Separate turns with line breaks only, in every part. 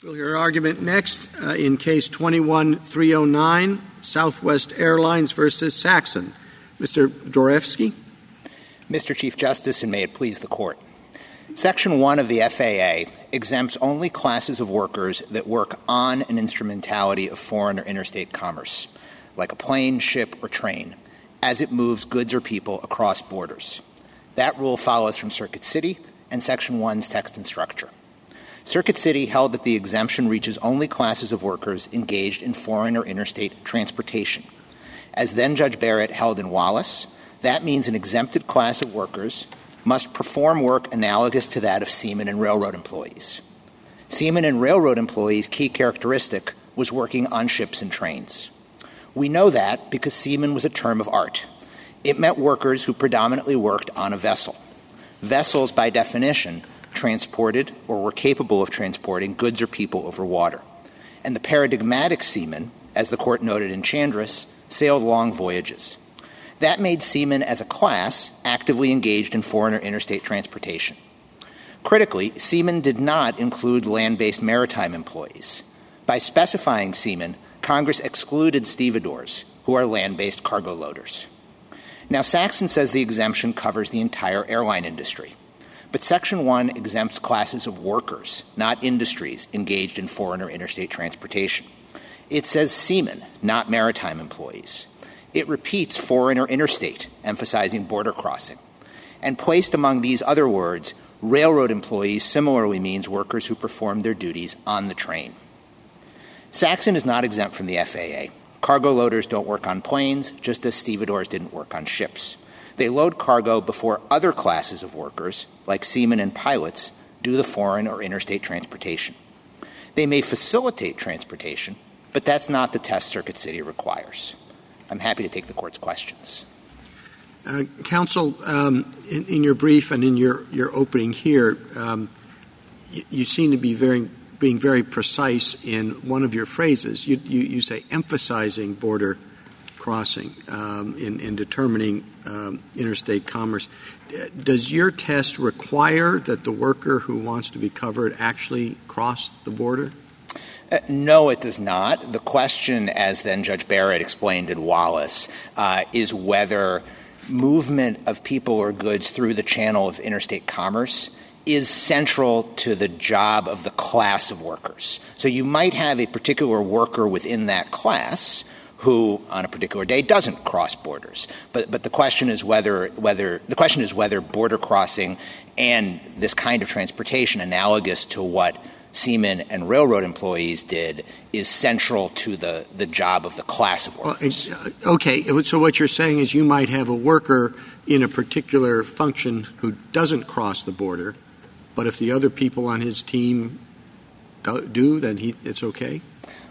We'll hear argument next uh, in case 21309, Southwest Airlines versus Saxon. Mr. Dvoretzky.
Mr. Chief Justice, and may it please the court. Section 1 of the FAA exempts only classes of workers that work on an instrumentality of foreign or interstate commerce, like a plane, ship, or train, as it moves goods or people across borders. That rule follows from Circuit City and Section 1's text and structure. Circuit City held that the exemption reaches only classes of workers engaged in foreign or interstate transportation. As then Judge Barrett held in Wallace, that means an exempted class of workers must perform work analogous to that of seamen and railroad employees. Seamen and railroad employees' key characteristic was working on ships and trains. We know that because seaman was a term of art. It meant workers who predominantly worked on a vessel. Vessels, by definition, transported or were capable of transporting goods or people over water. And the paradigmatic seamen, as the court noted in Chandris, sailed long voyages. That made seamen as a class actively engaged in foreign or interstate transportation. Critically, seamen did not include land based maritime employees. By specifying seamen, Congress excluded stevedores, who are land based cargo loaders. Now, Saxon says the exemption covers the entire airline industry. But Section 1 exempts classes of workers, not industries, engaged in foreign or interstate transportation. It says seamen, not maritime employees. It repeats foreign or interstate, emphasizing border crossing. And placed among these other words, railroad employees similarly means workers who perform their duties on the train. Saxon is not exempt from the FAA. Cargo loaders don't work on planes, just as stevedores didn't work on ships. They load cargo before other classes of workers, like seamen and pilots, do the foreign or interstate transportation. They may facilitate transportation, but that's not the test Circuit City requires. I'm happy to take the court's questions.
Uh, counsel, um, in, your brief and in your, your opening here, um, you, seem to be very, being very precise in one of your phrases. You say emphasizing border crossing um, in, in, determining um, interstate commerce. Does your test require that the worker who wants to be covered actually cross the border?
Uh, no, it does not. The question, as then Judge Barrett explained in Wallace, uh, is whether movement of people or goods through the channel of interstate commerce is central to the job of the class of workers. So you might have a particular worker within that class who on a particular day doesn't cross borders. But, but the question is whether, whether the question is whether border crossing and this kind of transportation analogous to what seamen and railroad employees did is central to the, the job of the class of workers.
Well, okay, so what you're saying is you might have a worker in a particular function who doesn't cross the border, but if the other people on his team do, then he, it's okay?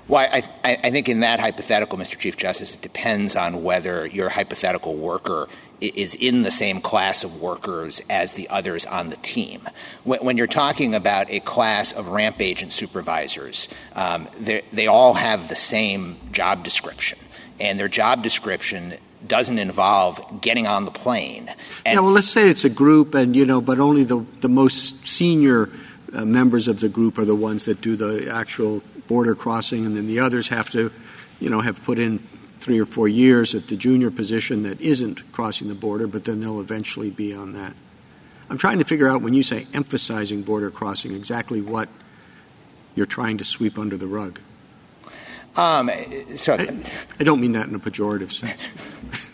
Well, I, think in that hypothetical, Mr. Chief Justice, it depends on whether your hypothetical worker is in the same class of workers as the others on the team. When, you're talking about a class of ramp agent supervisors, um, they all have the same job description, and their job description doesn't involve getting on the plane.
Well, let's say it's a group, and you know, but only the the most senior uh, members of the group are the ones that do the actual border crossing, and then the others have to, you know, have put in three or four years at the junior position that isn't crossing the border, but then they'll eventually be on that. I'm trying to figure out when you say emphasizing border crossing, exactly what you're trying to sweep under the rug.
Um, so
I, I, don't mean that in a pejorative sense.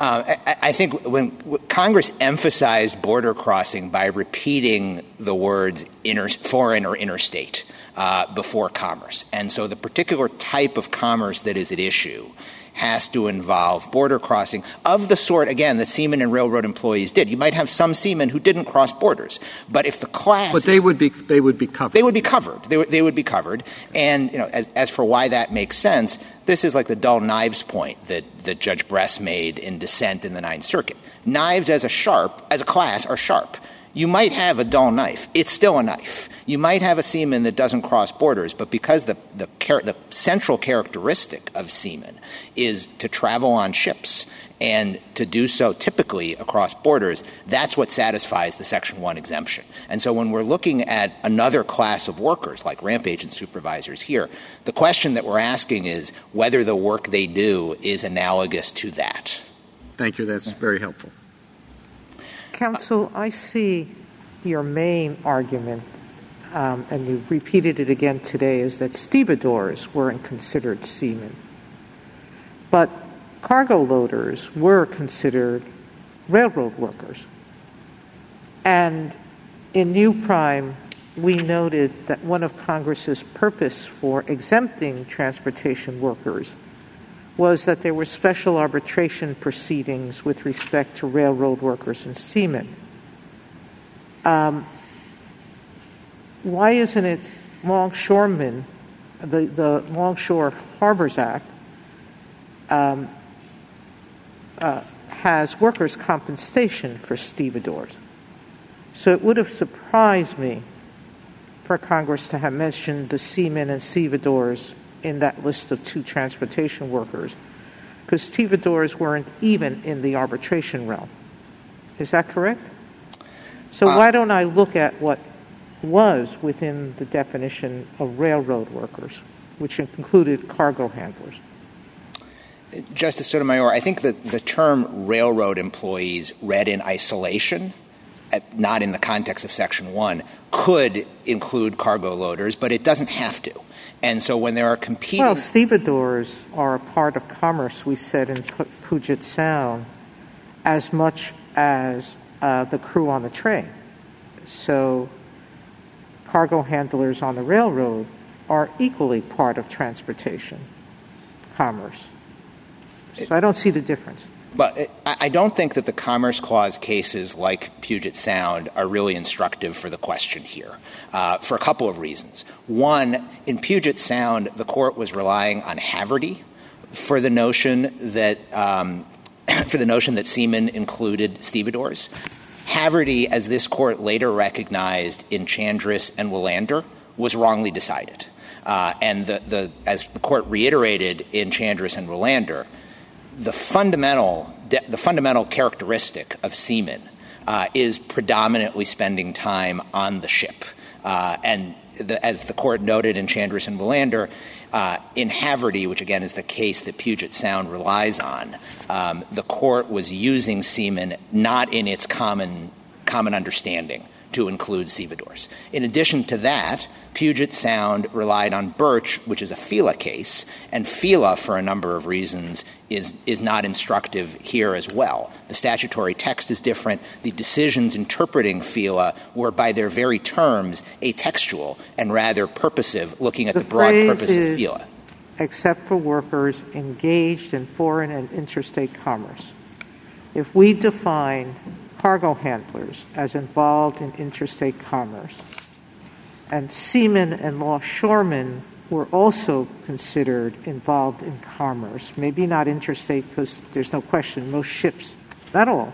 Uh, I, I, think when Congress emphasized border crossing by repeating the words inter, foreign or interstate, uh, before commerce. And so the particular type of commerce that is at issue has to involve border crossing of the sort, again, that seamen and railroad employees did. You might have some seamen who didn't cross borders, but if the class,
but they would be they would be covered.
They would be covered. They, they would be covered. And you know, as, as for why that makes sense, this is like the dull knives point that that Judge Bress made in dissent in the Ninth Circuit. Knives as a sharp as a class are sharp you might have a dull knife. It's still a knife. You might have a seaman that doesn't cross borders, but because the, the, the central characteristic of seamen is to travel on ships and to do so typically across borders, that's what satisfies the Section 1 exemption. And so when we're looking at another class of workers, like ramp agent supervisors here, the question that we're asking is whether the work they do is analogous to that.
Thank you. That's very helpful.
Counsel, I see your main argument, um, and you repeated it again today, is that stevedores weren't considered seamen. But cargo loaders were considered railroad workers. And in New Prime, we noted that one of Congress's purpose for exempting transportation workers was that there were special arbitration proceedings with respect to railroad workers and seamen. Um, why isn't it longshoremen, the, the Longshore Harbors Act, um, uh, has workers' compensation for stevedores. So it would have surprised me for Congress to have mentioned the seamen and stevedores in that list of two transportation workers, because stevedores weren't even in the arbitration realm. Is that correct? So uh, why don't I look at what was within the definition of railroad workers, which included cargo handlers?
Justice Sotomayor, I think that the term railroad employees read in isolation, not in the context of Section 1, could include cargo loaders, but it doesn't have to. And so when there are competing...
Well, stevedores are a part of commerce, we said in Puget Sound, as much as uh, the crew on the train. So cargo handlers on the railroad are equally part of transportation commerce. So I don't see the difference.
But I don't think that the Commerce Clause cases like Puget Sound are really instructive for the question here uh, for a couple of reasons. One, in Puget Sound, the court was relying on Haverty for the notion that um, for the notion that seamen included stevedores. Haverty, as this court later recognized in Chandris and Wilander, was wrongly decided. Uh, and as the court reiterated in Chandris and Wilander, the fundamental the fundamental characteristic of seamen uh, is predominantly spending time on the ship. Uh, and the, as the court noted in Chandris and Wilander, uh, in Haverty, which again is the case that Puget Sound relies on, um, the court was using seamen not in its common common understanding to include stevedores. In addition to that, Puget Sound relied on Burtch, which is a FELA case, and FELA, for a number of reasons, is, is not instructive here as well. The statutory text is different. The decisions interpreting FELA were, by their very terms, atextual and rather purposive, looking at
the,
the broad purpose
of
FELA.
Except for workers engaged in foreign and interstate commerce. If we define cargo handlers as involved in interstate commerce, and seamen and longshoremen were also considered involved in commerce. Maybe not interstate because there's no question most ships, not all,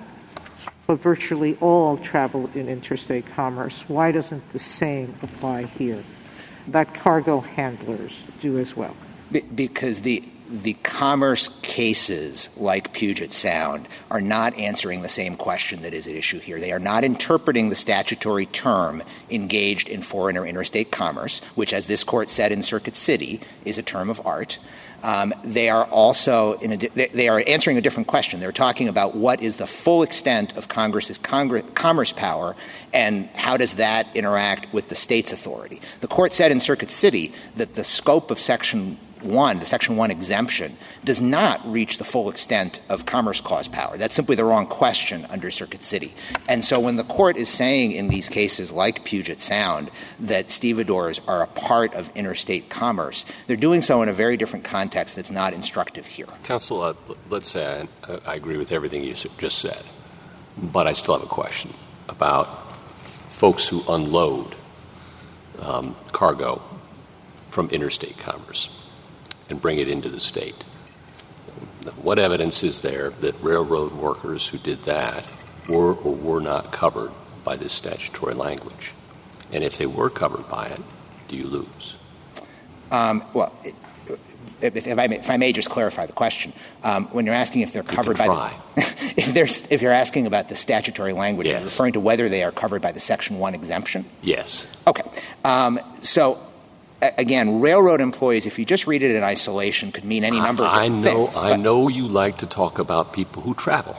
but virtually all travel in interstate commerce. Why doesn't the same apply here? That cargo handlers do as well.
Because the the commerce cases like Puget Sound are not answering the same question that is at issue here. They are not interpreting the statutory term engaged in foreign or interstate commerce, which, as this court said in Circuit City, is a term of art. Um, they are also in a they are answering a different question. They're talking about what is the full extent of Congress's Congress, commerce power and how does that interact with the state's authority. The court said in Circuit City that the scope of Section 1, the Section 1 exemption, does not reach the full extent of Commerce Clause power. That's simply the wrong question under Circuit City. And so when the court is saying in these cases like Puget Sound that stevedores are a part of interstate commerce, they're doing so in a very different context that's not instructive here.
Counsel, uh, let's say I, I agree with everything you just said, but I still have a question about folks who unload um, cargo from interstate commerce and bring it into the state. What evidence is there that railroad workers who did that were or were not covered by this statutory language? And if they were covered by it, do you lose?
Um, well, if, if, I may, if, I may, just clarify the question, um, when you're asking if they're covered by the, if, if, you're asking about the statutory language,
yes.
you're referring to whether they are covered by the Section One exemption.
Yes.
Okay. Um, so again, railroad employees, if you just read it in isolation, could mean any number of
I know,
things.
I know you like to talk about people who travel,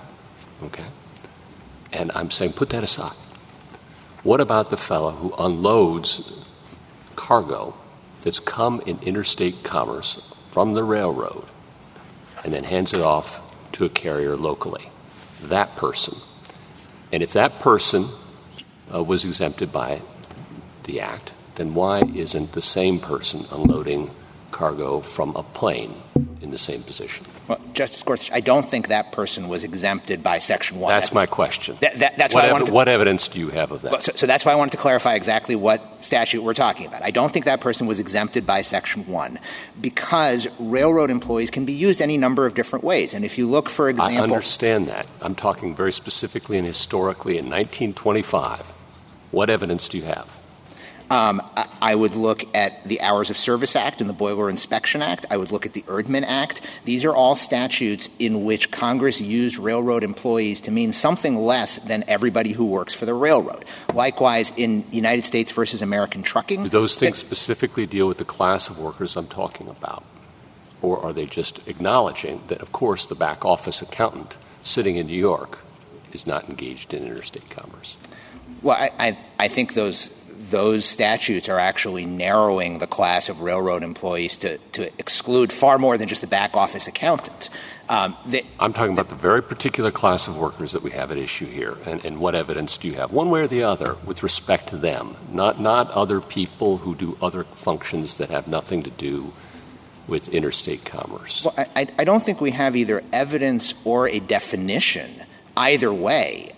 okay? And I'm saying put that aside. What about the fellow who unloads cargo that's come in interstate commerce from the railroad and then hands it off to a carrier locally? That person. And if that person uh, was exempted by the Act, then why isn't the same person unloading cargo from a plane in the same position?
Well, Justice Gorsuch, I don't think that person was exempted by Section 1.
That's my question.
That, that, that's
what,
why
ev-
to,
what evidence do you have of that?
So, so, that's why I wanted to clarify exactly what statute we're talking about. I don't think that person was exempted by Section 1 because railroad employees can be used any number of different ways. And if you look, for example.
I understand that. I'm talking very specifically and historically in 1925. What evidence do you have?
Um, I would look at the Hours of Service Act and the Boiler Inspection Act. I would look at the Erdman Act. These are all statutes in which Congress used railroad employees to mean something less than everybody who works for the railroad. Likewise, in United States versus American Trucking.
Do those things specifically deal with the class of workers I'm talking about? Or are they just acknowledging that, of course, the back office accountant sitting in New York is not engaged in interstate commerce?
Well, I, I, I think those those statutes are actually narrowing the class of railroad employees to, to exclude far more than just the back office accountant. Um,
they, I'm talking about the very particular class of workers that we have at issue here, and, and, what evidence do you have, one way or the other, with respect to them, not not other people who do other functions that have nothing to do with interstate commerce?
Well, I, I don't think we have either evidence or a definition either way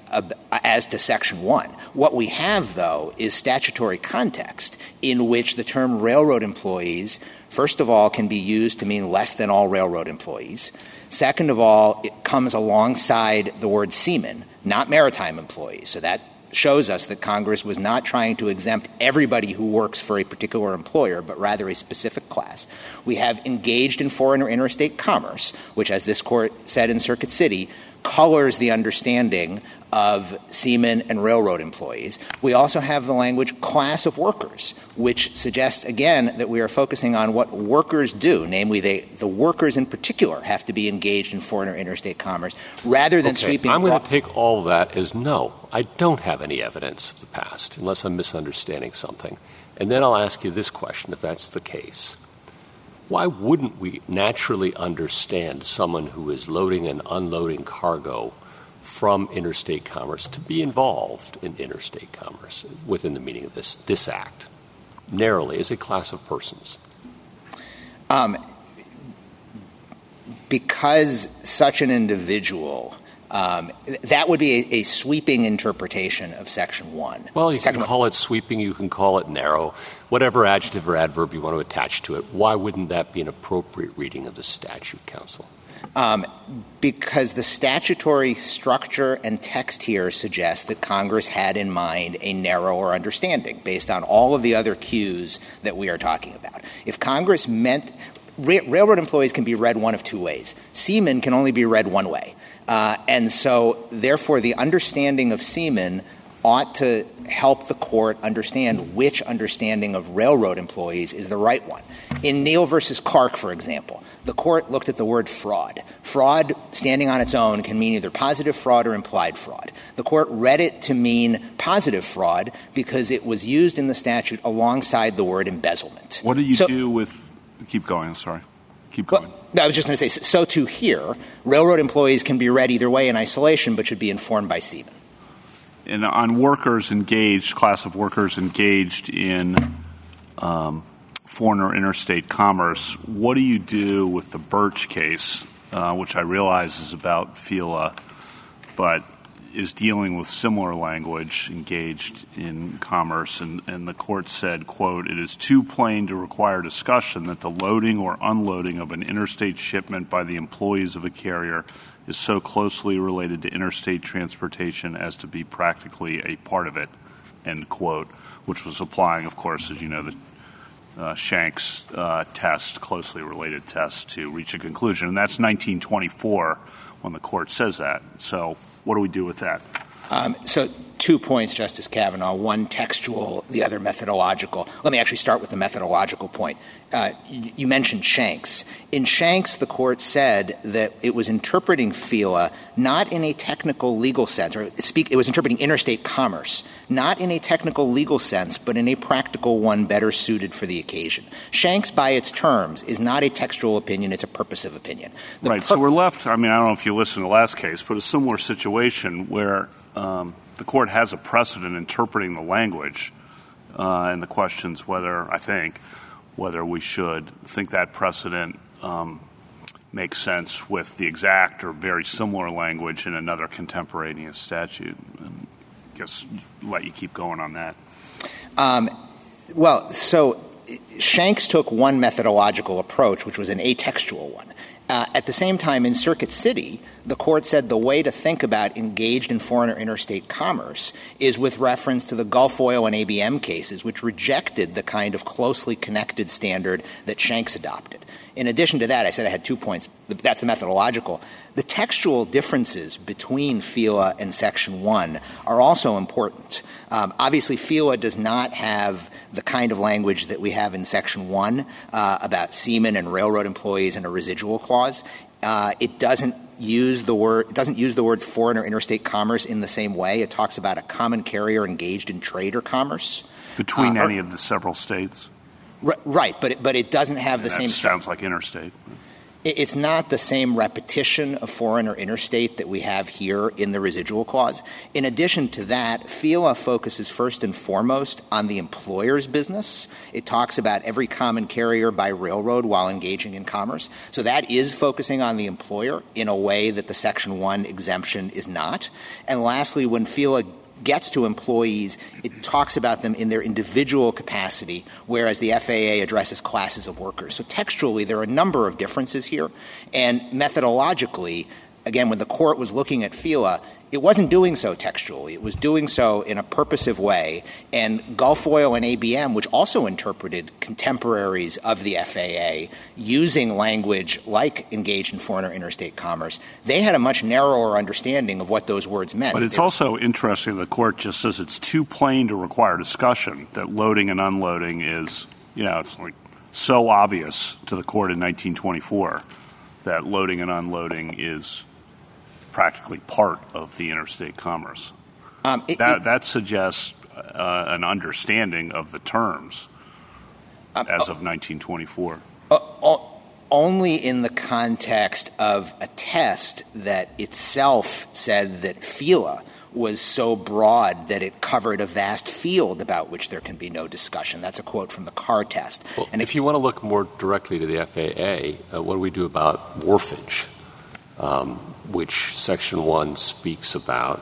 as to Section 1. What we have, though, is statutory context in which the term railroad employees, first of all, can be used to mean less than all railroad employees. Second of all, it comes alongside the word seaman, not maritime employees. So that shows us that Congress was not trying to exempt everybody who works for a particular employer, but rather a specific class. We have engaged in foreign or interstate commerce, which, as this court said in Circuit City, colors the understanding of seamen and railroad employees. We also have the language class of workers, which suggests, again, that we are focusing on what workers do, namely they, the workers in particular have to be engaged in foreign or interstate commerce, rather than sweeping...
I'm going to take all that as no. I don't have any evidence of the past, unless I'm misunderstanding something. And then I'll ask you this question, if that's the case. Why wouldn't we naturally understand someone who is loading and unloading cargo from interstate commerce to be involved in interstate commerce within the meaning of this, this act, narrowly, as a class of persons?
Um, because such an individual um, that would be a, a, sweeping interpretation of Section 1.
Well, you
Section
can call it sweeping, you can call it narrow, whatever adjective or adverb you want to attach to it. Why wouldn't that be an appropriate reading of the statute, counsel?
Um, because the statutory structure and text here suggests that Congress had in mind a narrower understanding based on all of the other cues that we are talking about. If Congress meant ra- railroad employees can be read one of two ways. Seamen can only be read one way. Uh, and so, therefore, the understanding of seamen ought to help the court understand which understanding of railroad employees is the right one. In Neal versus Clark, for example, the court looked at the word fraud. Fraud, standing on its own, can mean either positive fraud or implied fraud. The court read it to mean positive fraud because it was used in the statute alongside the word embezzlement.
What do you
So-
do with? Keep going. I'm sorry. Keep going.
Well, no, I was just going to say, so too here, railroad employees can be read either way in isolation, but should be informed by seamen.
And on workers engaged, class of workers engaged in um, foreign or interstate commerce, what do you do with the Burtch case, uh, which I realize is about FELA, but is dealing with similar language engaged in commerce, and, and the court said, quote, it is too plain to require discussion that the loading or unloading of an interstate shipment by the employees of a carrier is so closely related to interstate transportation as to be practically a part of it, end quote, which was applying, of course, as you know, the uh, Shanks uh, test, closely related test, to reach a conclusion. And that's 1924 when the court says that. So what do we do with that?
Um, so two points, Justice Kavanaugh, one textual, the other methodological. Let me actually start with the methodological point. Uh, you, mentioned Shanks. In Shanks, the court said that it was interpreting FELA not in a technical legal sense, or speak, it was interpreting interstate commerce, not in a technical legal sense, but in a practical one better suited for the occasion. Shanks, by its terms, is not a textual opinion, it's a purposive opinion.
Right, so we're left, I mean, I don't know if you listened to the last case, but a similar situation where the court has a precedent interpreting the language, uh, and the questions whether, I think, whether we should think that precedent um, makes sense with the exact or very similar language in another contemporaneous statute. I guess let you keep going on that. Um,
well, so Shanks took one methodological approach, which was an atextual one. Uh, at the same time, in Circuit City, the court said the way to think about engaged in foreign or interstate commerce is with reference to the Gulf oil and ABM cases, which rejected the kind of closely connected standard that Shanks adopted. In addition to that, I said I had two points. That's the methodological. The textual differences between FELA and Section 1 are also important. Um, obviously, FELA does not have the kind of language that we have in Section 1 uh, about seamen and railroad employees and a residual clause. Uh, it doesn't use the word it doesn't use the word foreign or interstate commerce in the same way. It talks about a common carrier engaged in trade or commerce
between uh, any of the several states.
Right, but it, but it doesn't have the
that
same.
Sounds like interstate.
It's not the same repetition of foreign or interstate that we have here in the residual clause. In addition to that, FELA focuses first and foremost on the employer's business. It talks about every common carrier by railroad while engaging in commerce. So that is focusing on the employer in a way that the Section 1 exemption is not. And lastly, when FELA gets to employees, it talks about them in their individual capacity, whereas the FAA addresses classes of workers. So textually, there are a number of differences here. And methodologically, again, when the court was looking at FELA, it wasn't doing so textually. It was doing so in a purposive way. And Gulf Oil and ABM, which also interpreted contemporaries of the FAA using language like engaged in foreign or interstate commerce, they had a much narrower understanding of what those words meant.
But it's also interesting the court just says it's too plain to require discussion, that loading and unloading is, you know, it's like so obvious to the court in 1924 that loading and unloading is practically part of the interstate commerce. Um, it, that, it, that, suggests uh, an understanding of the terms um, as of 1924. Uh, uh,
only in the context of a test that itself said that FELA was so broad that it covered a vast field about which there can be no discussion. That's a quote from the Carr test.
Well, and if, if, you want to look more directly to the FAA, uh, what do we do about wharfage? Um, which Section 1 speaks about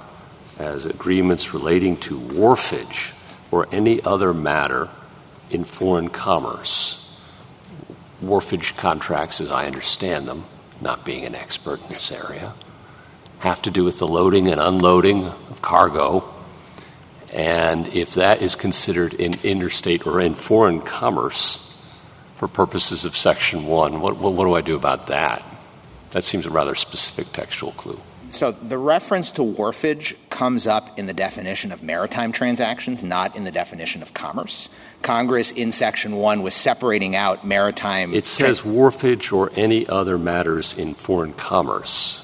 as agreements relating to wharfage or any other matter in foreign commerce. Wharfage contracts, as I understand them, not being an expert in this area, have to do with the loading and unloading of cargo. And if that is considered in interstate or in foreign commerce for purposes of Section 1, what, what, what do I do about that? That seems a rather specific textual clue.
So the reference to wharfage comes up in the definition of maritime transactions, not in the definition of commerce. Congress in Section 1 was separating out maritime.
It says wharfage or any other matters in foreign commerce.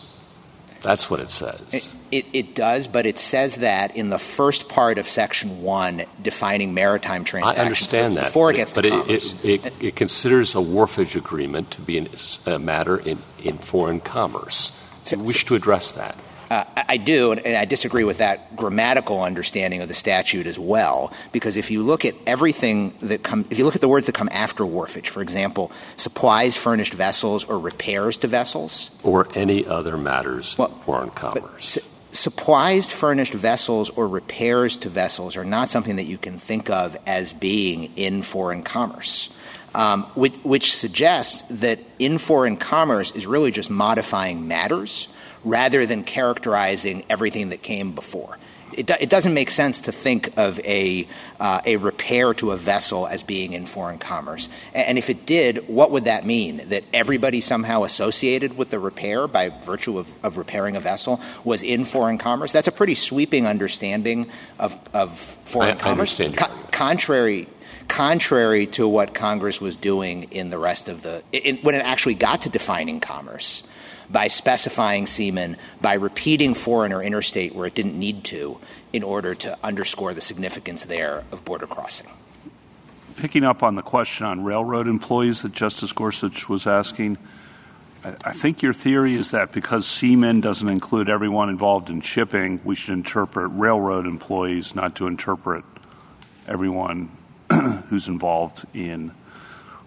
That's what it says.
It, it, it, does, but it says that in the first part of Section 1 defining maritime transactions.
I understand that.
Before it gets
but
to commerce.
It, it, considers a wharfage agreement to be a matter in, in foreign commerce. Do you wish to address that?
Uh, I do, and I disagree with that grammatical understanding of the statute as well, because if you look at everything that come, if you look at the words that come after wharfage, for example, supplies, furnished vessels, or repairs to vessels,
or any other matters well, foreign commerce.
supplies furnished vessels or repairs to vessels are not something that you can think of as being in foreign commerce, um, which, which suggests that in foreign commerce is really just modifying matters rather than characterizing everything that came before it, do, it doesn't make sense to think of a, uh, a repair to a vessel as being in foreign commerce. And, if it did, what would that mean? That everybody somehow associated with the repair by virtue of, of repairing a vessel was in foreign commerce? That's a pretty sweeping understanding of, of foreign
I,
commerce.
I Co-
contrary contrary to what Congress was doing in the rest of the in, when it actually got to defining commerce by specifying seamen, by repeating foreign or interstate where it didn't need to, in order to underscore the significance there of border crossing.
Picking up on the question on railroad employees that Justice Gorsuch was asking, I think your theory is that because seamen doesn't include everyone involved in shipping, we should interpret railroad employees not to interpret everyone who's involved in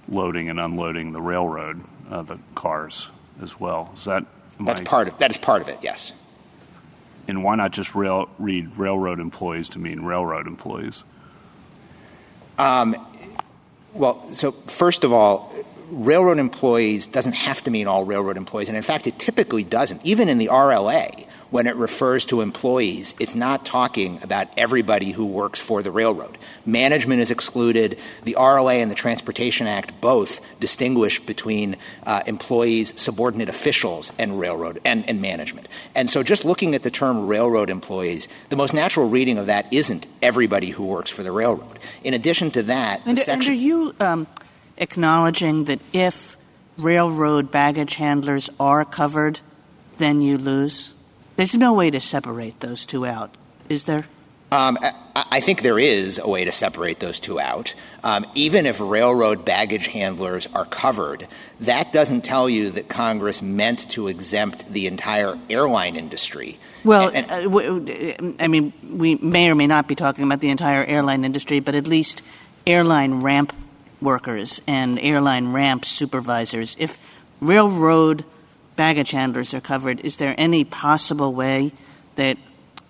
loading and unloading the railroad, uh, the cars as well. Is that
that's part of that is part of it? Yes.
And why not just rail, read railroad employees to mean railroad employees?
Um, well, so first of all, railroad employees doesn't have to mean all railroad employees, and in fact, it typically doesn't. Even in the RLA, when it refers to employees, it's not talking about everybody who works for the railroad. Management is excluded. The RLA and the Transportation Act both distinguish between uh, employees, subordinate officials, and railroad and, and management. And so just looking at the term railroad employees, the most natural reading of that isn't everybody who works for the railroad. In addition to that,
and,
section-
and are you um, acknowledging that if railroad baggage handlers are covered, then you lose? There's no way to separate those two out, is there?
Um, I think there is a way to separate those two out. Um, even if railroad baggage handlers are covered, that doesn't tell you that Congress meant to exempt the entire airline industry.
Well, and, uh, w- I mean, we may or may not be talking about the entire airline industry, but at least airline ramp workers and airline ramp supervisors. If railroad baggage handlers are covered, is there any possible way that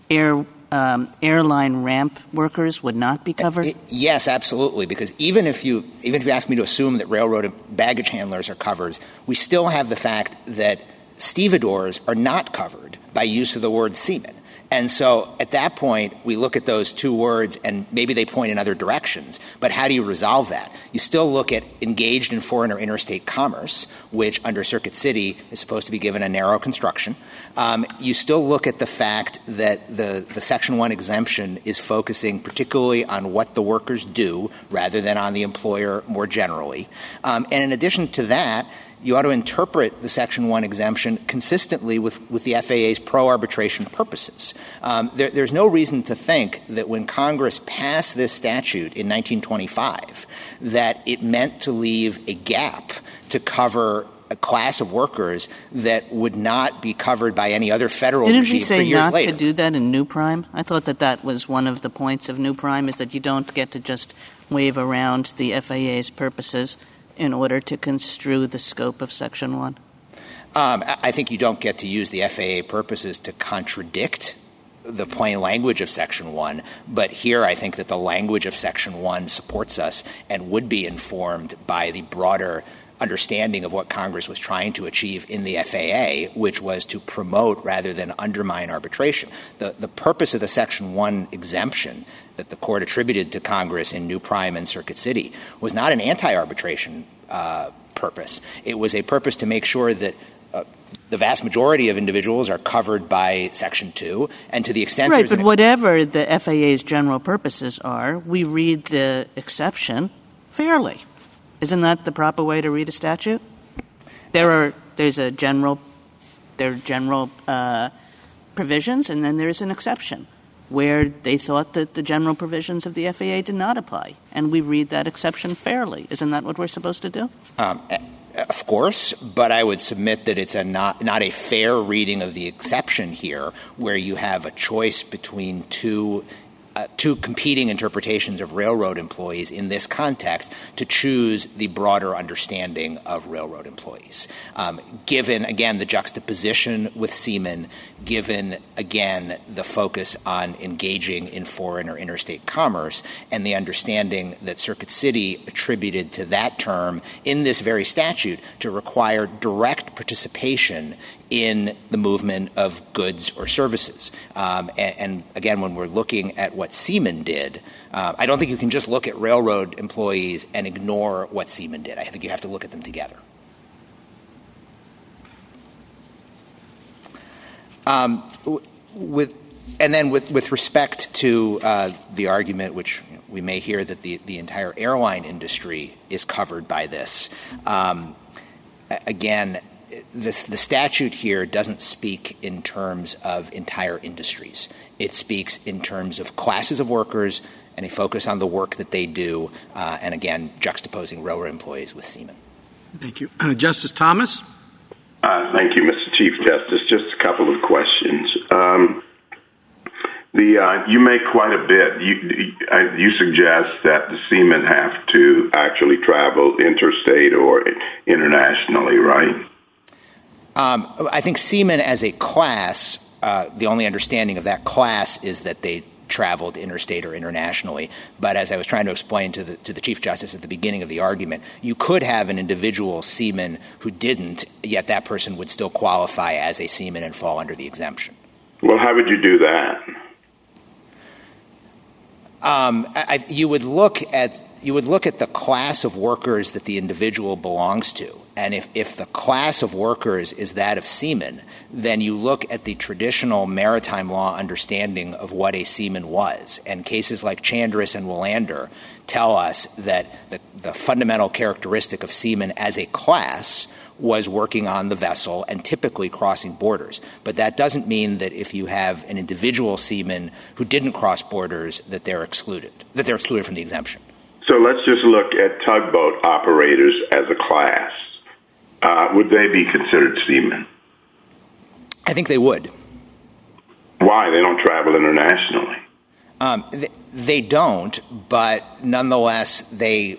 air um, airline ramp workers would not be covered?
Yes, absolutely. Because even if you even if you ask me to assume that railroad baggage handlers are covered, we still have the fact that stevedores are not covered by use of the word seaman. And so at that point, we look at those two words and maybe they point in other directions. But how do you resolve that? You still look at engaged in foreign or interstate commerce, which under Circuit City is supposed to be given a narrow construction. Um, you still look at the fact that the, the Section 1 exemption is focusing particularly on what the workers do rather than on the employer more generally. Um, and in addition to that, you ought to interpret the Section 1 exemption consistently with, with the FAA's pro arbitration purposes. Um, there, there's no reason to think that when Congress passed this statute in 1925, that it meant to leave a gap to cover a class of workers that would not be covered by any other federal
Didn't
regime
we say
for years
not
later.
to do that in New Prime? I thought that that was one of the points of New Prime is that you don't get to just wave around the FAA's purposes in order to construe the scope of Section 1?
Um, I think you don't get to use the FAA purposes to contradict the plain language of Section 1, but here I think that the language of Section 1 supports us and would be informed by the broader understanding of what Congress was trying to achieve in the FAA, which was to promote rather than undermine arbitration. The, the purpose of the Section 1 exemption that the court attributed to Congress in New Prime and Circuit City was not an anti arbitration uh, purpose. It was a purpose to make sure that uh, the vast majority of individuals are covered by Section 2, and to the extent that
right, but whatever the FAA's general purposes are, we read the exception fairly. Isn't that the proper way to read a statute? There are there's a general there are general uh, provisions, and then there's an exception where they thought that the general provisions of the FAA did not apply, and we read that exception fairly. Isn't that what we're supposed to do?
Um, of course, but I would submit that it's a not not a fair reading of the exception here, where you have a choice between two two competing interpretations of railroad employees in this context to choose the broader understanding of railroad employees. Um, given, again, the juxtaposition with seamen, given, again, the focus on engaging in foreign or interstate commerce, and the understanding that Circuit City attributed to that term in this very statute to require direct participation in the movement of goods or services. Um, and, and, again, when we're looking at what seamen did, uh, I don't think you can just look at railroad employees and ignore what seamen did. I think you have to look at them together. Um, with, and then with, with respect to uh, the argument, which we may hear that the, the entire airline industry is covered by this. Um, again, the, the statute here doesn't speak in terms of entire industries. It speaks in terms of classes of workers and a focus on the work that they do, uh, and again, juxtaposing railroad employees with seamen.
Thank you. Uh, Justice Thomas?
Uh, thank you, Mr. Chief Justice. Just a couple of questions. Um, the uh, you make quite a bit. You you suggest that the seamen have to actually travel interstate or internationally, right?
Um, I think seamen as a class, uh, the only understanding of that class is that they traveled interstate or internationally. But as I was trying to explain to the, to the Chief Justice at the beginning of the argument, you could have an individual seaman who didn't, yet that person would still qualify as a seaman and fall under the exemption.
Well, how would you do that?
Um, I, you would look at you would look at the class of workers that the individual belongs to. And if, if the class of workers is that of seamen, then you look at the traditional maritime law understanding of what a seaman was. And cases like Chandris and Wilander tell us that the, the fundamental characteristic of seamen as a class was working on the vessel and typically crossing borders. But that doesn't mean that if you have an individual seaman who didn't cross borders that they're excluded, that they're excluded from the exemption.
So let's just look at tugboat operators as a class. Uh, would they be considered seamen?
I think they would.
Why? They don't travel internationally.
Um, they, they don't, but nonetheless, they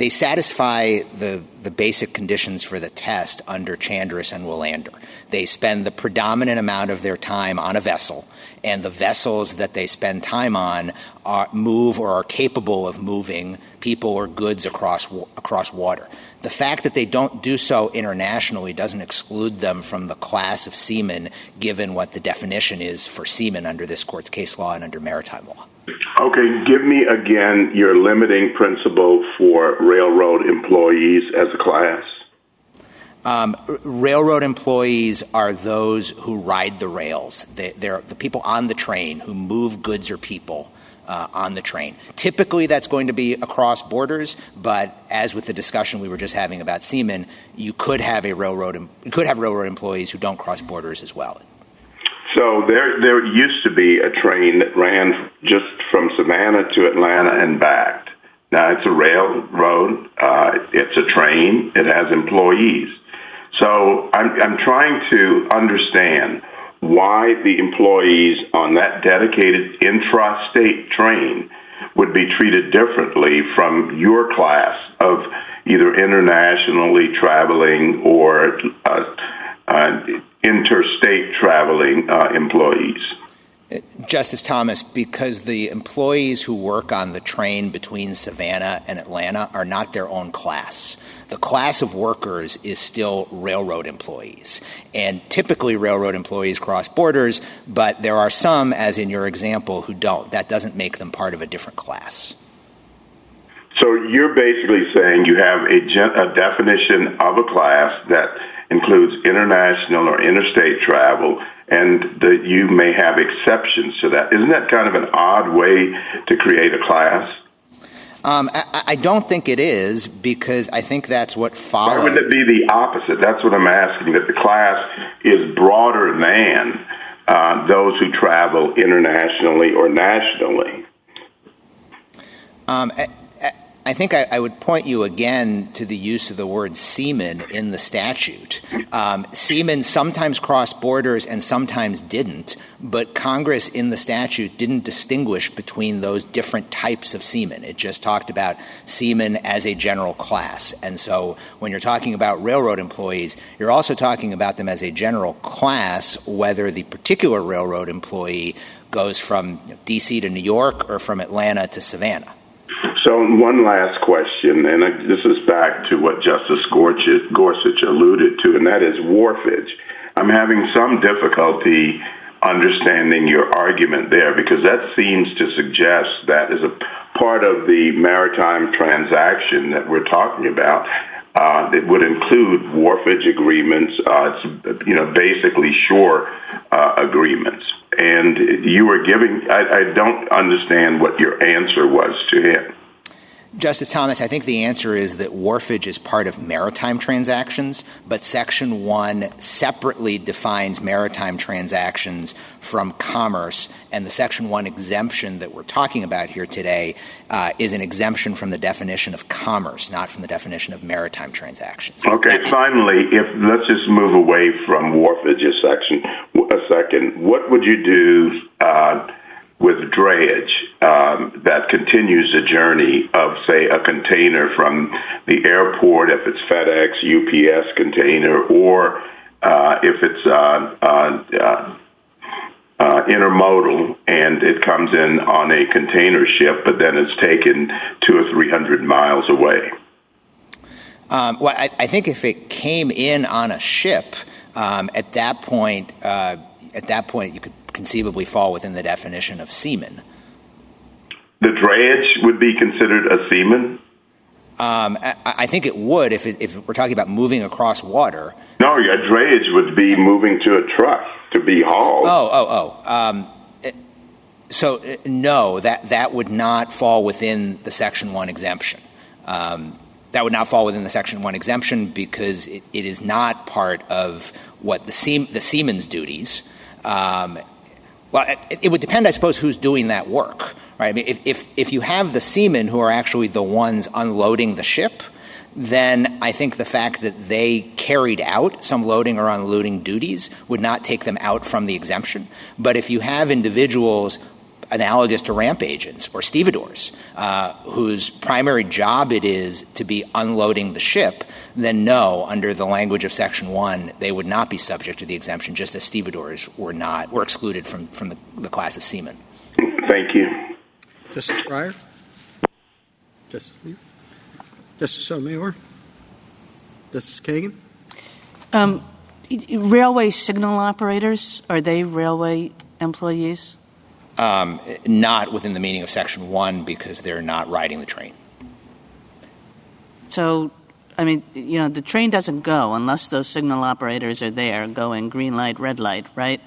they satisfy the, the basic conditions for the test under Chandris and Wilander. They spend the predominant amount of their time on a vessel, and the vessels that they spend time on are, move or are capable of moving people or goods across across water. The fact that they don't do so internationally doesn't exclude them from the class of seamen, given what the definition is for seamen under this court's case law and under maritime law.
Okay, give me again your limiting principle for railroad employees as a class.
Um, railroad employees are those who ride the rails. They, are the people on the train who move goods or people uh, on the train. Typically, that's going to be across borders, but as with the discussion we were just having about seamen, you could have a railroad you could have railroad employees who don't cross borders as well.
So there, there used to be a train that ran just from Savannah to Atlanta and back. Now it's a railroad. Uh, it's a train. It has employees. So I'm, I'm trying to understand why the employees on that dedicated intrastate train would be treated differently from your class of either internationally traveling or uh, uh, interstate traveling uh, employees.
Justice Thomas, because the employees who work on the train between Savannah and Atlanta are not their own class. The class of workers is still railroad employees. And typically, railroad employees cross borders, but there are some, as in your example, who don't. That doesn't make them part of a different class.
So you're basically saying you have a, gen- a definition of a class that includes international or interstate travel, and that you may have exceptions to that. Isn't that kind of an odd way to create a class?
Um, I, I, don't think it is because I think that's what follows.
Why would it be the opposite? That's what I'm asking. That the class is broader than uh, those who travel internationally or nationally.
Um, I think I, I, would point you again to the use of the word seaman in the statute. Um, seamen sometimes crossed borders and sometimes didn't, but Congress in the statute didn't distinguish between those different types of seamen. It just talked about seamen as a general class. And so when you're talking about railroad employees, you're also talking about them as a general class, whether the particular railroad employee goes from D.C. to New York or from Atlanta to Savannah.
So one last question, and this is back to what Justice Gorsuch alluded to, and that is wharfage. I'm having some difficulty understanding your argument there because that seems to suggest that as a part of the maritime transaction that we're talking about, uh, it would include wharfage agreements, uh, you know, basically shore uh, agreements. And you were giving, I, I don't understand what your answer was to him.
Justice Thomas, I think the answer is that wharfage is part of maritime transactions, but Section 1 separately defines maritime transactions from commerce, and the Section 1 exemption that we're talking about here today uh, is an exemption from the definition of commerce, not from the definition of maritime transactions.
Okay, finally, if let's just move away from wharfage a section a second. What would you do uh, with drayage um, that continues the journey of, say, a container from the airport, if it's FedEx, UPS container, or uh, if it's uh, uh, uh, uh, intermodal and it comes in on a container ship, but then it's taken two or three hundred miles away.
Um, well, I, I, think if it came in on a ship, um, at that point, uh, at that point, you could conceivably fall within the definition of seaman.
The drayage would be considered a seaman?
Um, I, I, think it would if, it, if we're talking about moving across water.
No, a drayage would be moving to a truck to be hauled.
Oh, oh, oh. Um, so, uh, no, that, that would not fall within the Section 1 exemption. Um, that would not fall within the Section 1 exemption because it, it is not part of what the, seam, the seaman's duties. Um, well, it, would depend, I suppose, who's doing that work, right? I mean, if, if you have the seamen who are actually the ones unloading the ship, then I think the fact that they carried out some loading or unloading duties would not take them out from the exemption. But if you have individuals analogous to ramp agents or stevedores, uh, whose primary job it is to be unloading the ship, then no, under the language of Section 1, they would not be subject to the exemption, just as stevedores were not, were excluded from, from the, the class of seamen.
Thank you.
Justice Breyer? Justice Lee? Justice Sotomayor? Justice Kagan?
Um, railway signal operators, are they railway employees?
Um, not within the meaning of Section 1 because they're not riding the train.
So, I mean, you know, the train doesn't go unless those signal operators are there going green light, red light, right?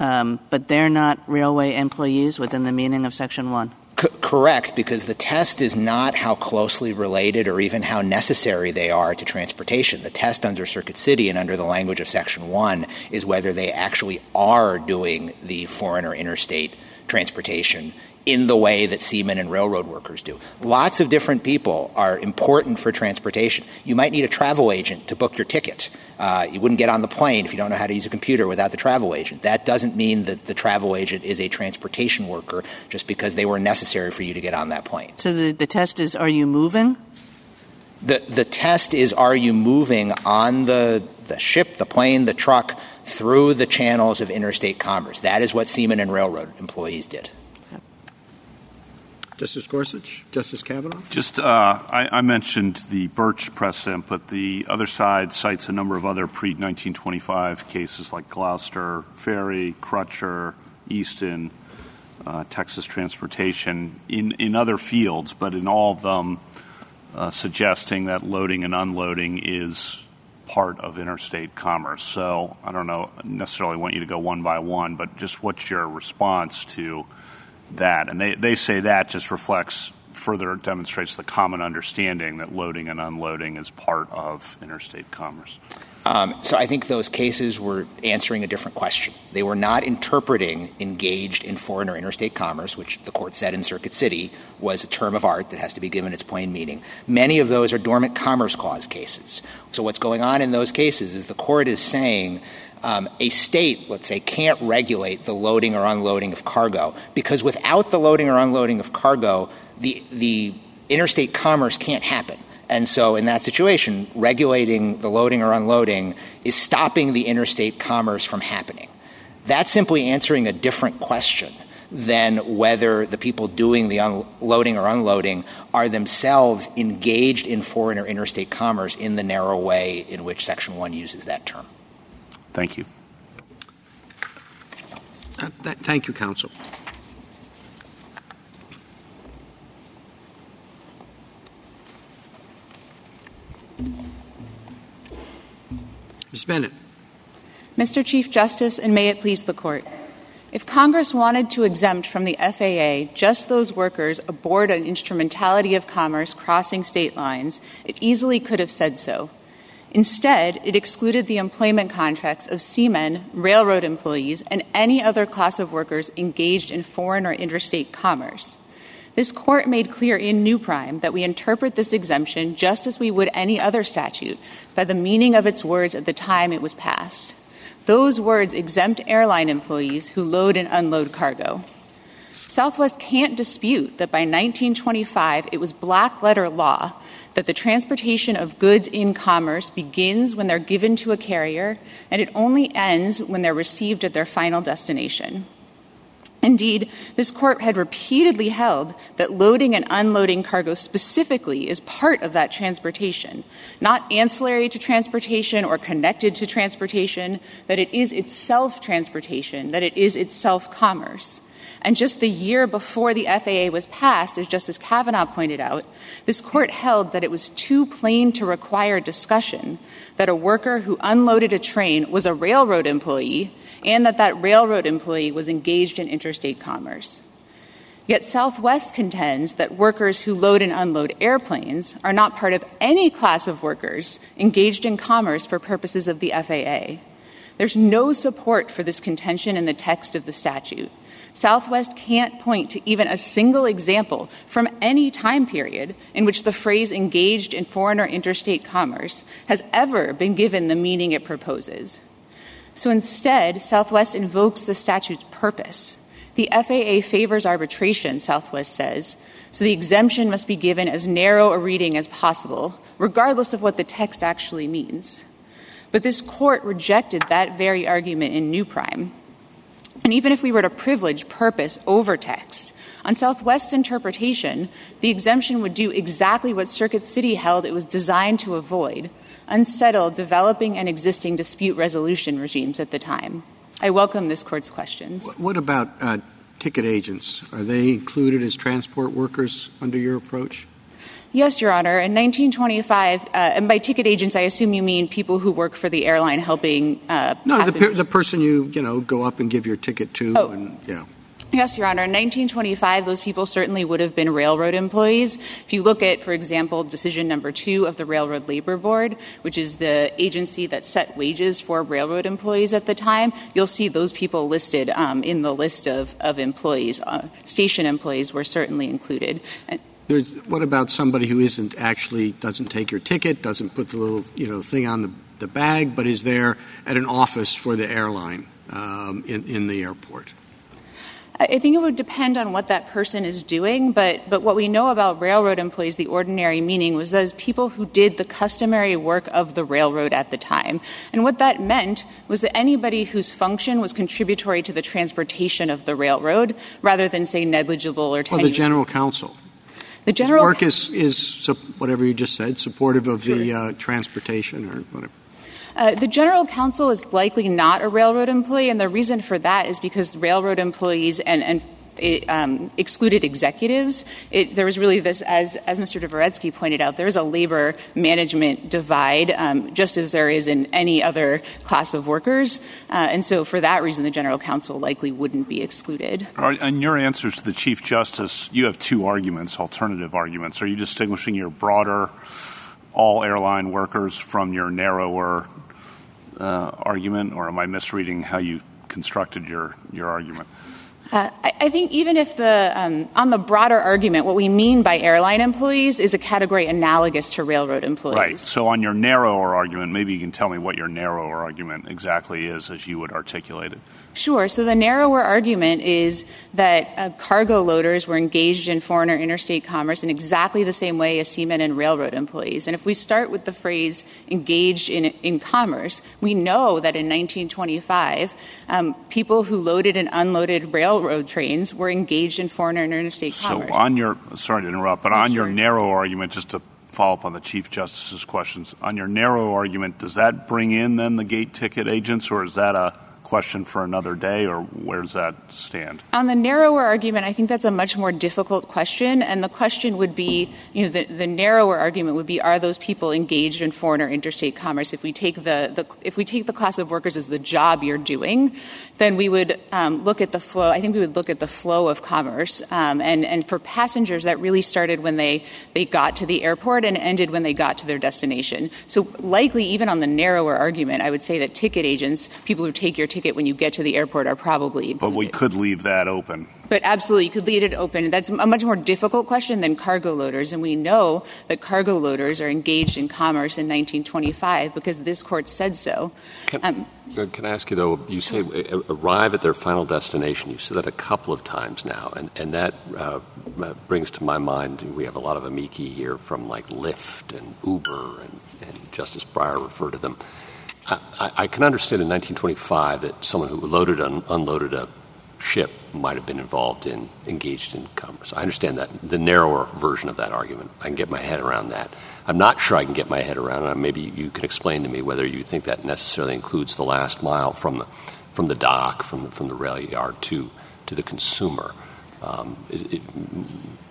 Um, but they're not railway employees within the meaning of Section 1?
Correct, because the test is not how closely related or even how necessary they are to transportation. The test under Circuit City and under the language of Section 1 is whether they actually are doing the foreign or interstate transportation in the way that seamen and railroad workers do. Lots of different people are important for transportation. You might need a travel agent to book your ticket. Uh, you wouldn't get on the plane if you don't know how to use a computer without the travel agent. That doesn't mean that the travel agent is a transportation worker just because they were necessary for you to get on that plane.
So the, the test is are you moving?
The, the test is are you moving on the, the ship, the plane, the truck through the channels of interstate commerce. That is what seamen and railroad employees did.
Justice Gorsuch, Justice Kavanaugh.
Just, uh, I, I, mentioned the Burtch precedent, but the other side cites a number of other pre-1925 cases like Gloucester Ferry, Crutcher, Easton, uh, Texas Transportation, in, in other fields, but in all of them uh, suggesting that loading and unloading is part of interstate commerce. So I don't know necessarily want you to go one by one, but just what's your response to that? And they, they say that just reflects further demonstrates the common understanding that loading and unloading is part of interstate commerce?
Um, so I think those cases were answering a different question. They were not interpreting engaged in foreign or interstate commerce, which the court said in Circuit City was a term of art that has to be given its plain meaning. Many of those are dormant commerce clause cases. So what's going on in those cases is the court is saying Um, a state, let's say, can't regulate the loading or unloading of cargo because without the loading or unloading of cargo, the, the interstate commerce can't happen. And so in that situation, regulating the loading or unloading is stopping the interstate commerce from happening. That's simply answering a different question than whether the people doing the unloading or unloading are themselves engaged in foreign or interstate commerce in the narrow way in which Section 1 uses that term.
Thank you.
Uh, th- thank you, counsel. Ms. Bennett.
Mr. Chief Justice, and may it please the Court. If Congress wanted to exempt from the FAA just those workers aboard an instrumentality of commerce crossing state lines, it easily could have said so. Instead, it excluded the employment contracts of seamen, railroad employees, and any other class of workers engaged in foreign or interstate commerce. This court made clear in New Prime that we interpret this exemption just as we would any other statute by the meaning of its words at the time it was passed. Those words exempt airline employees who load and unload cargo. Southwest can't dispute that by 1925 it was black letter law that the transportation of goods in commerce begins when they're given to a carrier and it only ends when they're received at their final destination. Indeed, this court had repeatedly held that loading and unloading cargo specifically is part of that transportation, not ancillary to transportation or connected to transportation, that it is itself transportation, that it is itself commerce. And just the year before the FAA was passed, as Justice Kavanaugh pointed out, this court held that it was too plain to require discussion that a worker who unloaded a train was a railroad employee and that that railroad employee was engaged in interstate commerce. Yet Southwest contends that workers who load and unload airplanes are not part of any class of workers engaged in commerce for purposes of the FAA. There's no support for this contention in the text of the statute. Southwest can't point to even a single example from any time period in which the phrase engaged in foreign or interstate commerce has ever been given the meaning it proposes. So instead, Southwest invokes the statute's purpose. The FAA favors arbitration, Southwest says, so the exemption must be given as narrow a reading as possible, regardless of what the text actually means. But this court rejected that very argument in New Prime. And even if we were to privilege purpose over text, on Southwest's interpretation, the exemption would do exactly what Circuit City held it was designed to avoid unsettle developing and existing dispute resolution regimes at the time. I welcome this court's questions.
What about uh, ticket agents? Are they included as transport workers under your approach?
Yes, Your Honor. In 1925, uh, and by ticket agents, I assume you mean people who work for the airline helping. Uh,
no, the, per- the, person you you know go up and give your ticket to.
Oh.
And, yeah.
Yes, Your Honor. In 1925, those people certainly would have been railroad employees. If you look at, for example, decision number two of the Railroad Labor Board, which is the agency that set wages for railroad employees at the time, you'll see those people listed um, in the list of, of employees. Uh, station employees were certainly included. And,
there's, what about somebody who isn't actually doesn't take your ticket, doesn't put the little you know thing on the, the bag, but is there at an office for the airline um, in, in the airport?
I think it would depend on what that person is doing, but, but what we know about railroad employees, the ordinary meaning, was those people who did the customary work of the railroad at the time. And what that meant was that anybody whose function was contributory to the transportation of the railroad, rather than, say, negligible or tenuous.
Well, the general counsel.
The general
work is, is whatever you just said, supportive of the uh, transportation or whatever.
Uh, the general counsel is likely not a railroad employee, and the reason for that is because railroad employees and, and it um, excluded executives. There was really this, as, as Mr. Dvoretzky pointed out, there's a labor management divide, um, just as there is in any other class of workers. Uh, and so for that reason, the general counsel likely wouldn't be excluded.
In your answers to the Chief Justice, you have two arguments, alternative arguments. Are you distinguishing your broader all airline workers from your narrower uh, argument, or am I misreading how you constructed your, your argument?
Uh, I, think even if the um, on the broader argument, what we mean by airline employees is a category analogous to railroad employees.
Right. So on your narrower argument, maybe you can tell me what your narrower argument exactly is, as you would articulate it.
Sure. So the narrower argument is that uh, cargo loaders were engaged in foreign or interstate commerce in exactly the same way as seamen and railroad employees. And if we start with the phrase engaged in, in commerce, we know that in 1925, um, people who loaded and unloaded railroad trains were engaged in foreign or interstate
so
commerce.
So on your, sorry to interrupt, but oh, on sure. your narrow argument, just to follow up on the Chief Justice's questions, on your narrow argument, does that bring in then the gate ticket agents, or is that a question for another day, or where does that stand?
On the narrower argument, I think that's a much more difficult question. And the question would be, you know, the, the narrower argument would be, are those people engaged in foreign or interstate commerce? If we take the, the if we take the class of workers as the job you're doing, then we would um, look at the flow. I think we would look at the flow of commerce. Um, and, and for passengers, that really started when they, they got to the airport and ended when they got to their destination. So likely, even on the narrower argument, I would say that ticket agents, people who take your ticket ticket when you get to the airport are probably.
But we could leave that open.
But absolutely, you could leave it open. That's a much more difficult question than cargo loaders. And we know that cargo loaders are engaged in commerce in 1925 because this court said so.
Can, um, uh, can I ask you, though, you say uh, arrive at their final destination. You've said that a couple of times now. And, and that uh, brings to my mind, we have a lot of amici here from like Lyft and Uber, and, and Justice Breyer referred to them. I, I, can understand in 1925 that someone who loaded and unloaded a ship might have been involved in engaged in commerce. I understand that the narrower version of that argument. I can get my head around that. I'm not sure I can get my head around it. Maybe you can explain to me whether you think that necessarily includes the last mile from the from the dock, from the, from the rail yard to to the consumer. Um,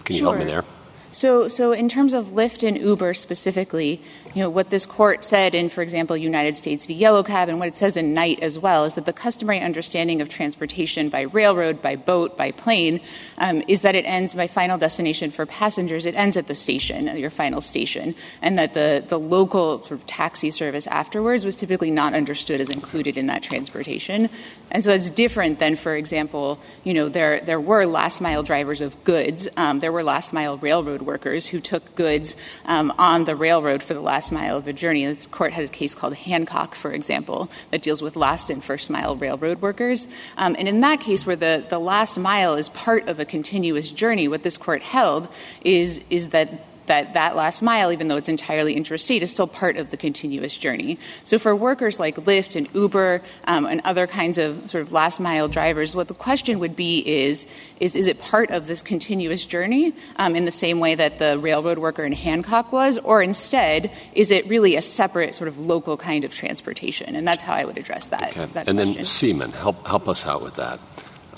can you help me there?
So, so in terms of Lyft and Uber specifically, you know, what this court said in, for example, United States v. Yellow Cab and what it says in Knight as well is that the customary understanding of transportation by railroad, by boat, by plane um, is that it ends by final destination for passengers. It ends at the station, your final station, and that the, the local sort of taxi service afterwards was typically not understood as included in that transportation. And so it's different than, for example, you know, there, there were last mile drivers of goods. Um, there were last mile railroad workers who took goods um, on the railroad for the last mile of the journey. This court has a case called Hancock, for example, that deals with last and first mile railroad workers. Um, and in that case, where the, the last mile is part of a continuous journey, what this court held is, is that that that last mile, even though it's entirely interstate, is still part of the continuous journey. So for workers like Lyft and Uber um, and other kinds of sort of last mile drivers, what the question would be is, is, is it part of this continuous journey um, in the same way that the railroad worker in Hancock was, or instead, is it really a separate sort of local kind of transportation? And that's how I would address that.
Okay.
that
and
question.
then Seaman, help, help us out with that.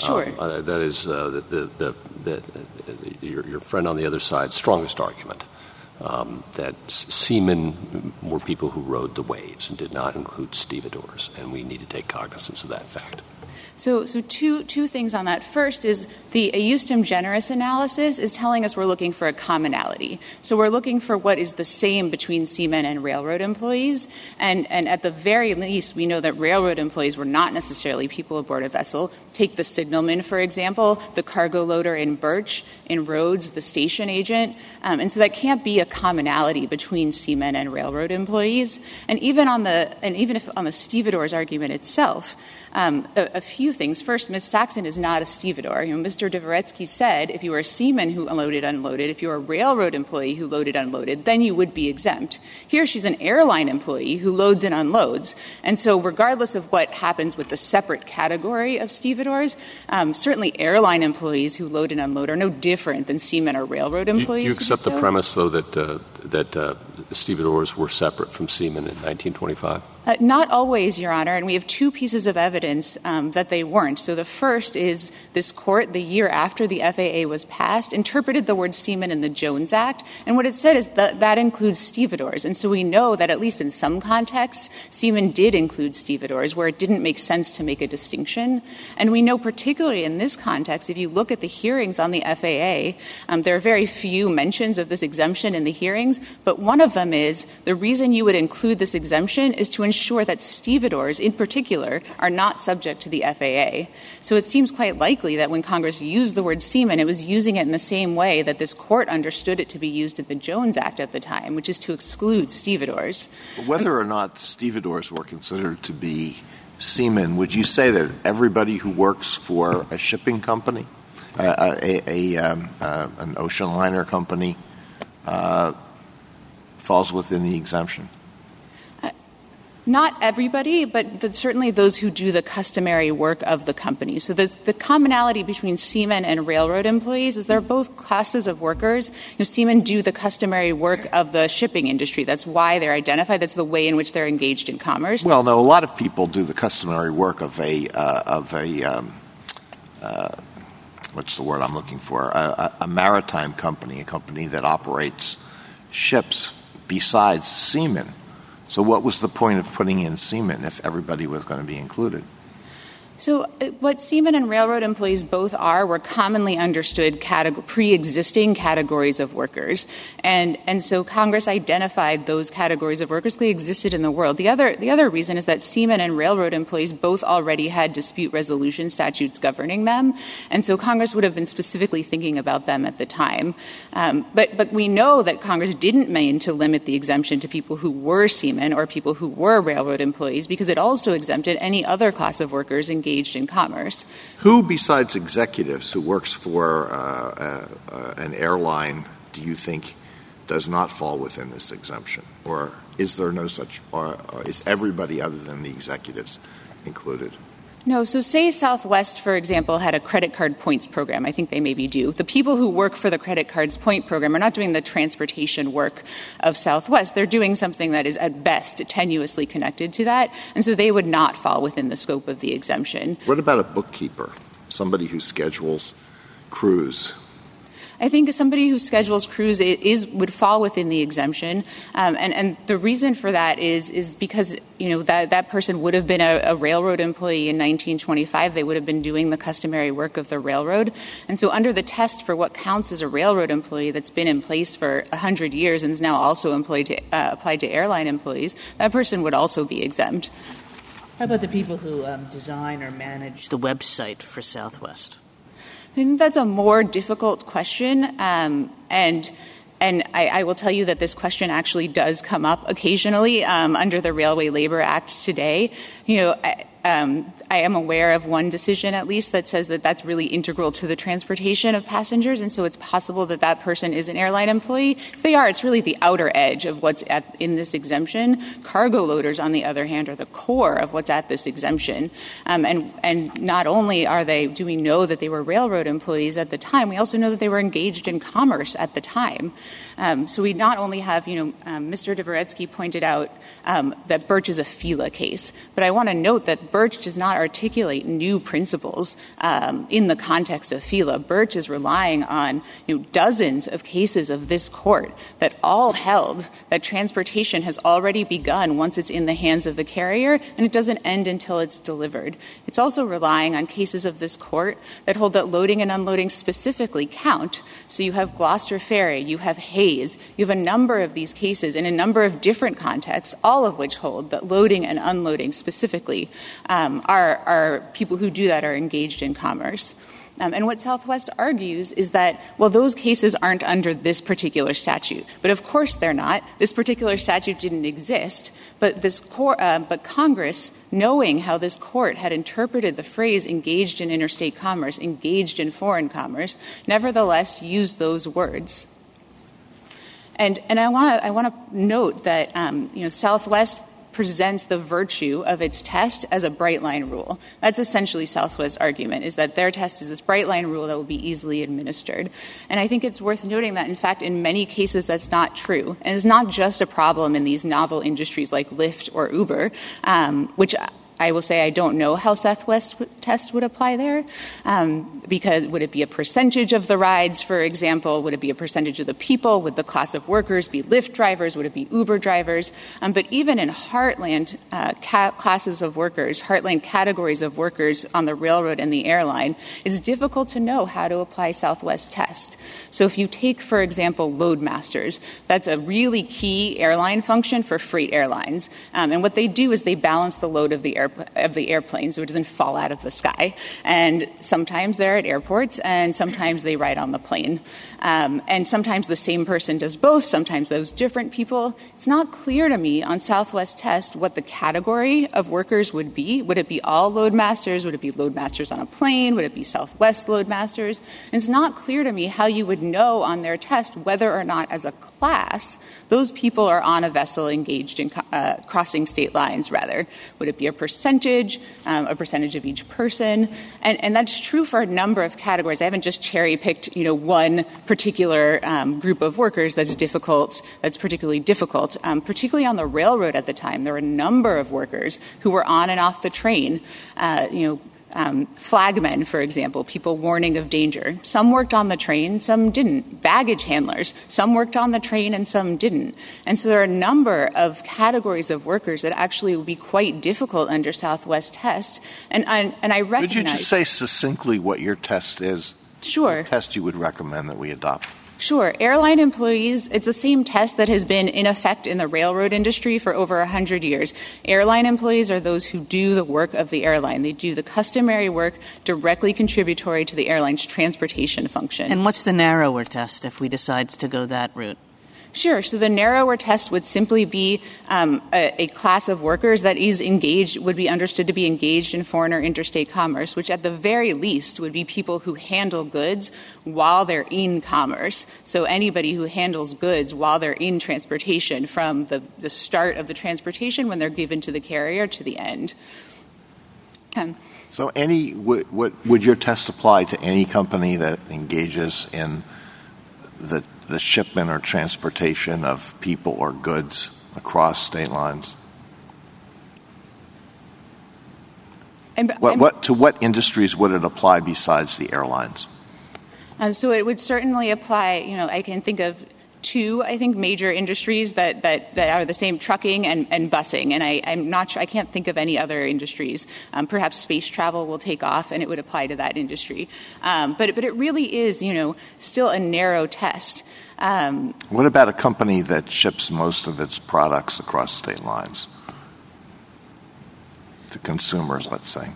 Sure.
Um, uh, that is uh, the, the, the, your, your, friend on the other side's strongest argument. Um, that seamen were people who rode the waves and did not include stevedores, and we need to take cognizance of that fact.
So, so two, two things on that. First is the ejusdem generis analysis is telling us we're looking for a commonality. So we're looking for what is the same between seamen and railroad employees. And, and at the very least, we know that railroad employees were not necessarily people aboard a vessel. Take the signalman, for example, the cargo loader in Burtch, in Rhodes, the station agent. Um, and so that can't be a commonality between seamen and railroad employees. And even on the, and even if on the stevedores argument itself, a, a, few things. First, Ms. Saxon is not a stevedore. You know, Mr. Dvoretzky said if you were a seaman who unloaded, unloaded, if you were a railroad employee who loaded, unloaded, then you would be exempt. Here, she's an airline employee who loads and unloads. And so, regardless of what happens with the separate category of stevedores, um, certainly airline employees who load and unload are no different than seamen or railroad employees.
You, you accept the premise, though, that uh, that uh, stevedores were separate from seamen in 1925?
Uh, not always, Your Honor, and we have two pieces of evidence um, that they weren't. So the first is this court, the year after the FAA was passed, interpreted the word seaman in the Jones Act, and what it said is that that includes stevedores. And so we know that at least in some contexts, seaman did include stevedores, where it didn't make sense to make a distinction. And we know particularly in this context, if you look at the hearings on the FAA, um, there are very few mentions of this exemption in the hearings, but one of them is the reason you would include this exemption is to ensure that stevedores, in particular, are not subject to the FAA. So it seems quite likely that when Congress used the word seaman, it was using it in the same way that this court understood it to be used in the Jones Act at the time, which is to exclude stevedores.
Whether or not stevedores were considered to be seamen, would you say that everybody who works for a shipping company, uh, a, a um, uh, an ocean liner company, uh, falls within the exemption?
Not everybody, but certainly those who do the customary work of the company. So the, the, commonality between seamen and railroad employees is they're both classes of workers. You know, seamen do the customary work of the shipping industry. That's why they're identified. That's the way in which they're engaged in commerce.
Well, no, a lot of people do the customary work of a uh, of a um, uh, what's the word I'm looking for? A maritime company, a company that operates ships besides seamen So, what was the point of putting in seamen if everybody was going to be included?
So, uh, what seamen and railroad employees both are were commonly understood categor- pre existing categories of workers. And, and so Congress identified those categories of workers that existed in the world. The other, the other reason is that seamen and railroad employees both already had dispute resolution statutes governing them. And so Congress would have been specifically thinking about them at the time. Um, but, but we know that Congress didn't mean to limit the exemption to people who were seamen or people who were railroad employees because it also exempted any other class of workers, engaged in commerce.
Who, besides executives, who works for uh, uh, an airline, do you think does not fall within this exemption? Or is there no such, or is everybody other than the executives included?
No, so say Southwest, for example, had a credit card points program. I think they maybe do. The people who work for the credit cards point program are not doing the transportation work of Southwest. They're doing something that is at best tenuously connected to that, and so they would not fall within the scope of the exemption.
What about a bookkeeper, somebody who schedules crews?
I think somebody who schedules crews is would fall within the exemption, um, and and the reason for that is is because you know that that person would have been a, a, railroad employee in 1925. They would have been doing the customary work of the railroad, and so under the test for what counts as a railroad employee that's been in place for hundred years and is now also employed to, uh, applied to airline employees, that person would also be exempt.
How about the people who um, design or manage the website for Southwest?
I think that's a more difficult question, um, and and I, I, will tell you that this question actually does come up occasionally um, under the Railway Labor Act today. You know, I, um, I am aware of one decision, at least, that says that that's really integral to the transportation of passengers, and so it's possible that that person is an airline employee. If they are, it's really the outer edge of what's at, in this exemption. Cargo loaders, on the other hand, are the core of what's at this exemption. Um, and, and not only are they, do we know that they were railroad employees at the time, we also know that they were engaged in commerce at the time. Um, so we not only have, you know, um, Mr. Dvoretzky pointed out um, that Burtch is a FELA case, but I want to note that Burtch does not articulate new principles um, in the context of FELA. Burtch is relying on you know, dozens of cases of this court that all held that transportation has already begun once it's in the hands of the carrier, and it doesn't end until it's delivered. It's also relying on cases of this court that hold that loading and unloading specifically count. So you have Gloucester Ferry, you have Hayes, you have a number of these cases in a number of different contexts, all of which hold that loading and unloading specifically um, are, people who do that are engaged in commerce. Um, and what Southwest argues is that, well, those cases aren't under this particular statute. But of course they're not. This particular statute didn't exist. But, this uh, but Congress, knowing how this court had interpreted the phrase engaged in interstate commerce, engaged in foreign commerce, nevertheless used those words. And, I want to note that um, you know, Southwest presents the virtue of its test as a bright line rule. That's essentially Southwest's argument, is that their test is this bright line rule that will be easily administered. And I think it's worth noting that, in fact, in many cases that's not true. And it's not just a problem in these novel industries like Lyft or Uber, um, which I will say I don't know how Southwest test would apply there, um, because would it be a percentage of the rides, for example? Would it be a percentage of the people? Would the class of workers be Lyft drivers? Would it be Uber drivers? Um, but even in heartland uh, ca- classes of workers, heartland categories of workers on the railroad and the airline, it's difficult to know how to apply Southwest test. So if you take, for example, loadmasters, that's a really key airline function for freight airlines. Um, and what they do is they balance the load of the air of the airplane so it doesn't fall out of the sky. And sometimes they're at airports, and sometimes they ride on the plane. Um, and sometimes the same person does both, sometimes those different people. It's not clear to me on Southwest Test what the category of workers would be. Would it be all loadmasters? Would it be loadmasters on a plane? Would it be Southwest loadmasters? It's not clear to me how you would know on their test whether or not, as a class, those people are on a vessel engaged in uh, crossing state lines, rather. Would it be a percentage, um, a percentage of each person? And, and, that's true for a number of categories. I haven't just cherry picked, you know, one particular um, group of workers that's difficult, that's particularly difficult. Um, particularly on the railroad at the time, there were a number of workers who were on and off the train, uh, you know, Um, flagmen, for example, people warning of danger. Some worked on the train, some didn't. Baggage handlers, some worked on the train and some didn't. And so there are a number of categories of workers that actually would be quite difficult under Southwest test. And, and, and I recognize.
Could you just say succinctly what your test is?
Sure.
The test you would recommend that we adopt?
Sure. Airline employees, it's the same test that has been in effect in the railroad industry for over 100 years. Airline employees are those who do the work of the airline. They do the customary work directly contributory to the airline's transportation function.
And what's the narrower test if we decide to go that route?
Sure. So the narrower test would simply be um, a, a, class of workers that is engaged, would be understood to be engaged in foreign or interstate commerce, which at the very least would be people who handle goods while they're in commerce. So anybody who handles goods while they're in transportation from the, the start of the transportation when they're given to the carrier to the end.
Um, so any, would, would your test apply to any company that engages in the the shipment or transportation of people or goods across state lines?
And,
what, what, to what industries would it apply besides the airlines?
Uh, so it would certainly apply, you know, I can think of two, I think, major industries that, that, that are the same trucking and, and busing. And I, am not sure, I can't think of any other industries. Um, perhaps space travel will take off and it would apply to that industry. Um, but, but it really is, you know, still a narrow test.
Um, what about a company that ships most of its products across state lines to consumers, let's say?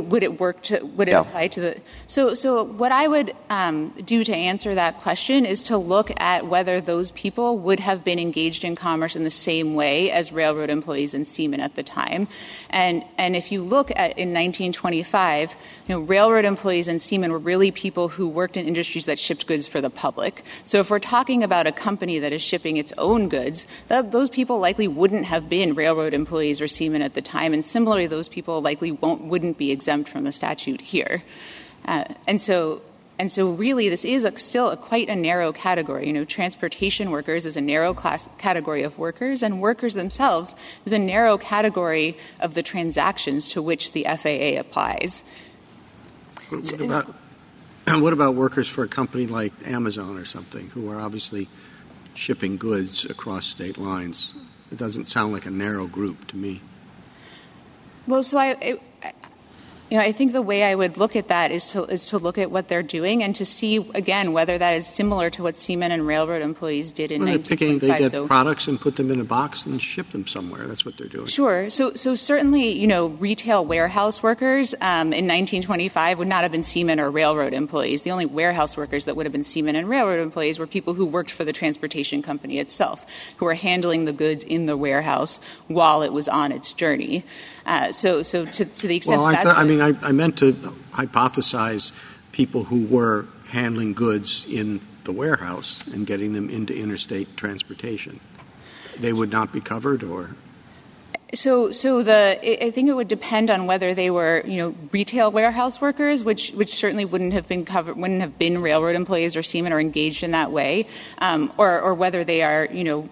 Would it work to would it apply to the so so what i would um, do to answer that question is to look at whether those people would have been engaged in commerce in the same way as railroad employees and seamen at the time. And and if you look at in 1925 you know railroad employees and seamen were really people who worked in industries that shipped goods for the public. So if we're talking about a company that is shipping its own goods those people likely wouldn't have been railroad employees or seamen at the time. And similarly those people likely won't wouldn't be exempt from the statute here. Uh, and so and so really this is a, still a quite a narrow category. You know, transportation workers is a narrow class category of workers, and workers themselves is a narrow category of the transactions to which the FAA applies.
What about, what about workers for a company like Amazon or something who are obviously shipping goods across state lines? It doesn't sound like a narrow group to me.
Well, so I, it, you know, I think the way I would look at that is to is to look at what they're doing and to see again whether that is similar to what seamen and railroad employees did in
well,
they're
picking, They get so, products and put them in a box and ship them somewhere. That's what they're doing.
Sure. So so certainly, you know, retail warehouse workers um, in 1925 would not have been seamen or railroad employees. The only warehouse workers that would have been seamen and railroad employees were people who worked for the transportation company itself, who were handling the goods in the warehouse while it was on its journey. Uh, so, so to, to, the extent
well, I,
th-
I mean, I, I, meant to hypothesize people who were handling goods in the warehouse and getting them into interstate transportation. They would not be covered, or
So, so the I think it would depend on whether they were, you know, retail warehouse workers, which which certainly wouldn't have been covered, wouldn't have been railroad employees or seamen or engaged in that way, um, or or whether they are, you know,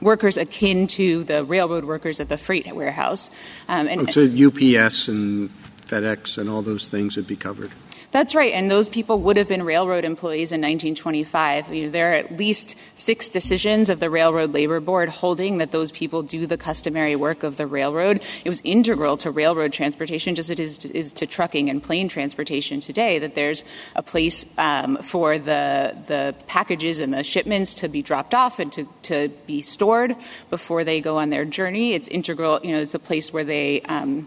workers akin to the railroad workers at the freight warehouse.
Um, and, so UPS and FedEx and all those things would be covered.
That's right, and those people would have been railroad employees in 1925. You know, there are at least six decisions of the Railroad Labor Board holding that those people do the customary work of the railroad. It was integral to railroad transportation, just as it is to, is to trucking and plane transportation today. That there's a place um, for the the packages and the shipments to be dropped off and to to be stored before they go on their journey. It's integral. You know, it's a place where they um,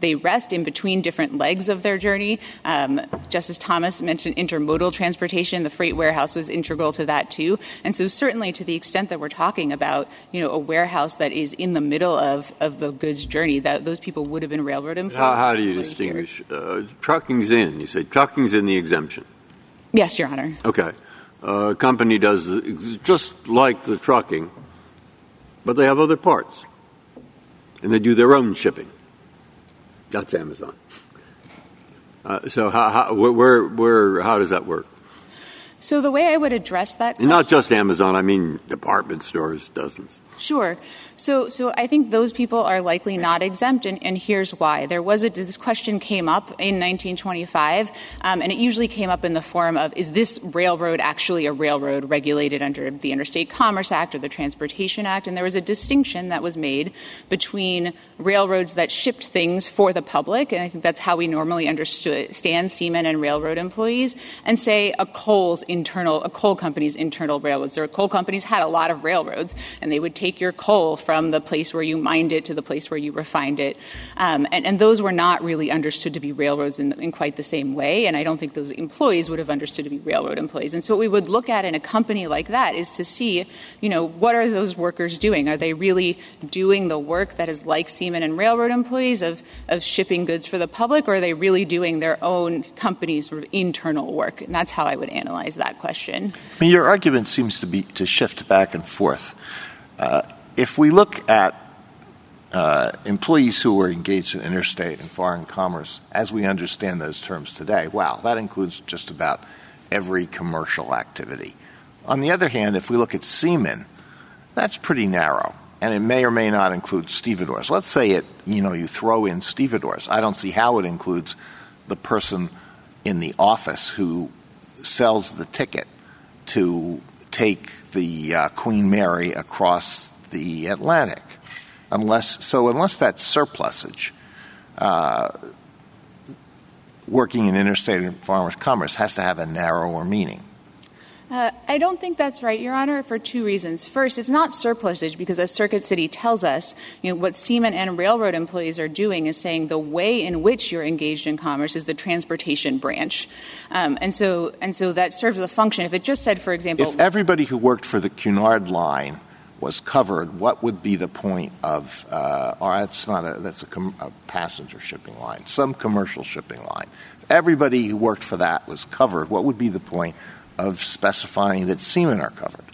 they rest in between different legs of their journey. Um, Justice Thomas mentioned intermodal transportation. The freight warehouse was integral to that too. And so certainly to the extent that we're talking about, you know, a warehouse that is in the middle of, of the goods journey, that those people would have been railroad employees.
How, how do you distinguish? Uh, trucking's in. You say trucking's in the exemption.
Yes, Your Honor.
Okay. A uh, company does just like the trucking, but they have other parts. And they do their own shipping. That's Amazon. Uh, so how, how, where, where, how does that work?
So the way I would address that,
not just Amazon, I mean department stores, dozens.
Sure. So, so I think those people are likely not exempt, and, and here's why. There was a this question came up in 1925, um, and it usually came up in the form of is this railroad actually a railroad regulated under the Interstate Commerce Act or the Transportation Act? And there was a distinction that was made between railroads that shipped things for the public, and I think that's how we normally understand seamen and railroad employees, and say a coal's internal, a coal company's internal railroads. Or coal companies had a lot of railroads, and they would take your coal from the place where you mined it to the place where you refined it. Um, and, and, those were not really understood to be railroads in, in, quite the same way. And I don't think those employees would have understood to be railroad employees. And so what we would look at in a company like that is to see, you know, what are those workers doing? Are they really doing the work that is like seamen and railroad employees of, of shipping goods for the public, or are they really doing their own company's sort of internal work? And that's how I would analyze that question.
I mean, your argument seems to be to shift back and forth. Uh, if we look at uh, employees who are engaged in interstate and foreign commerce, as we understand those terms today, wow, that includes just about every commercial activity. On the other hand, if we look at seamen, that's pretty narrow, and it may or may not include stevedores. Let's say you throw in stevedores. I don't see how it includes the person in the office who sells the ticket to take the uh, Queen Mary across the Atlantic. Unless, so unless that's surplusage, uh, working in interstate and foreign commerce has to have a narrower meaning.
Uh, I don't think that's right, Your Honor, for two reasons. First, it's not surplusage because, as Circuit City tells us, you know, what seamen and railroad employees are doing is saying the way in which you're engaged in commerce is the transportation branch, um, and so and so that serves a function. If it just said, for example,
if everybody who worked for the Cunard line was covered, what would be the point of, uh, or that's not a, that's a, com- a, passenger shipping line, some commercial shipping line. Everybody who worked for that was covered. What would be the point of specifying that seamen are covered?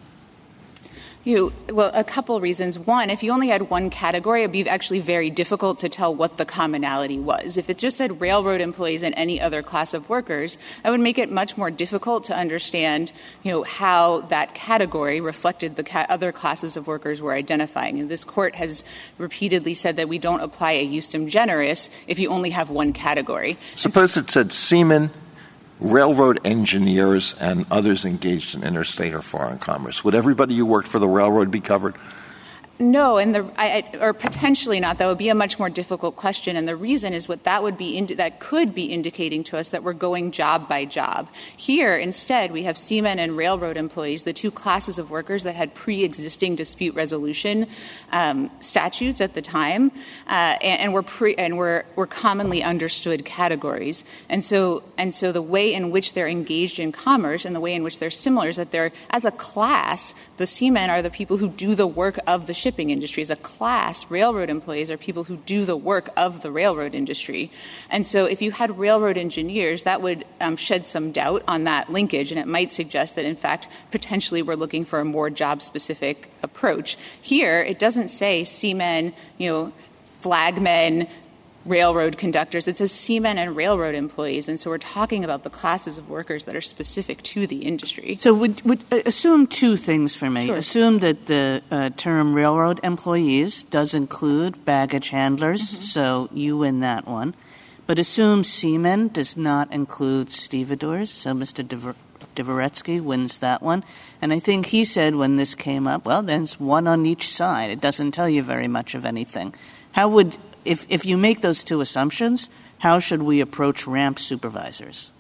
You, well, a couple reasons. One, if you only had one category, it would be actually very difficult to tell what the commonality was. If it just said railroad employees and any other class of workers, that would make it much more difficult to understand, you know, how that category reflected the ca- other classes of workers we're identifying. And this court has repeatedly said that we don't apply ejusdem generis if you only have one category.
Suppose it said seamen railroad engineers and others engaged in interstate or foreign commerce. Would everybody who worked for the railroad be covered?
No, and the, or potentially not. That would be a much more difficult question, and the reason is what that would be that could be indicating to us that we're going job by job. Here, instead, we have seamen and railroad employees, the two classes of workers that had pre-existing dispute resolution um, statutes at the time, uh, and, were pre- and were, were commonly understood categories. And so, and so, the way in which they're engaged in commerce and the way in which they're similar is that they're, as a class, the seamen are the people who do the work of the ship shipping industry. As a class, railroad employees are people who do the work of the railroad industry. And so if you had railroad engineers, that would um, shed some doubt on that linkage, and it might suggest that, in fact, potentially we're looking for a more job-specific approach. Here, it doesn't say seamen, you know, flagmen, railroad conductors. It says seamen and railroad employees. And so we're talking about the classes of workers that are specific to the industry.
So would, would uh, assume two things for me.
Sure.
Assume that the uh, term railroad employees does include baggage handlers,
Mm-hmm.
so you win that one. But assume seamen does not include stevedores, so Mr. Dvor- Dvoretzky wins that one. And I think he said when this came up, well, there's one on each side. It doesn't tell you very much of anything. How would, if, you make those two assumptions, how should we approach ramp supervisors?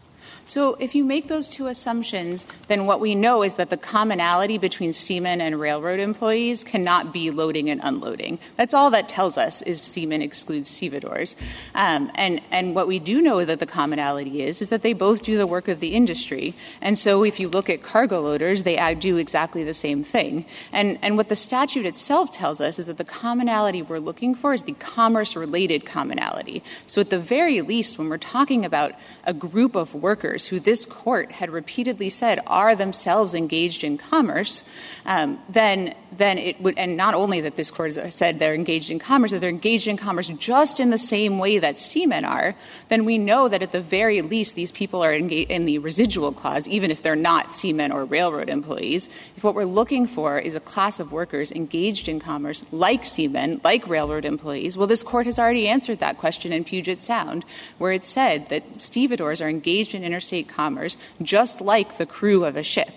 So if you make those two assumptions, then what we know is that the commonality between seamen and railroad employees cannot be loading and unloading. That's all that tells us is seamen excludes stevedores. Um, and, and what we do know that the commonality is, is that they both do the work of the industry. And so if you look at cargo loaders, they do exactly the same thing. And, and what the statute itself tells us is that the commonality we're looking for is the commerce-related commonality. So at the very least, when we're talking about a group of workers who this court had repeatedly said are themselves engaged in commerce, um, then then it would, and not only that this court has said they're engaged in commerce, that they're engaged in commerce just in the same way that seamen are, then we know that at the very least these people are engaged in the residual clause, even if they're not seamen or railroad employees. If what we're looking for is a class of workers engaged in commerce like seamen, like railroad employees, well, this court has already answered that question in Puget Sound, where it said that stevedores are engaged in interstate commerce just like the crew of a ship.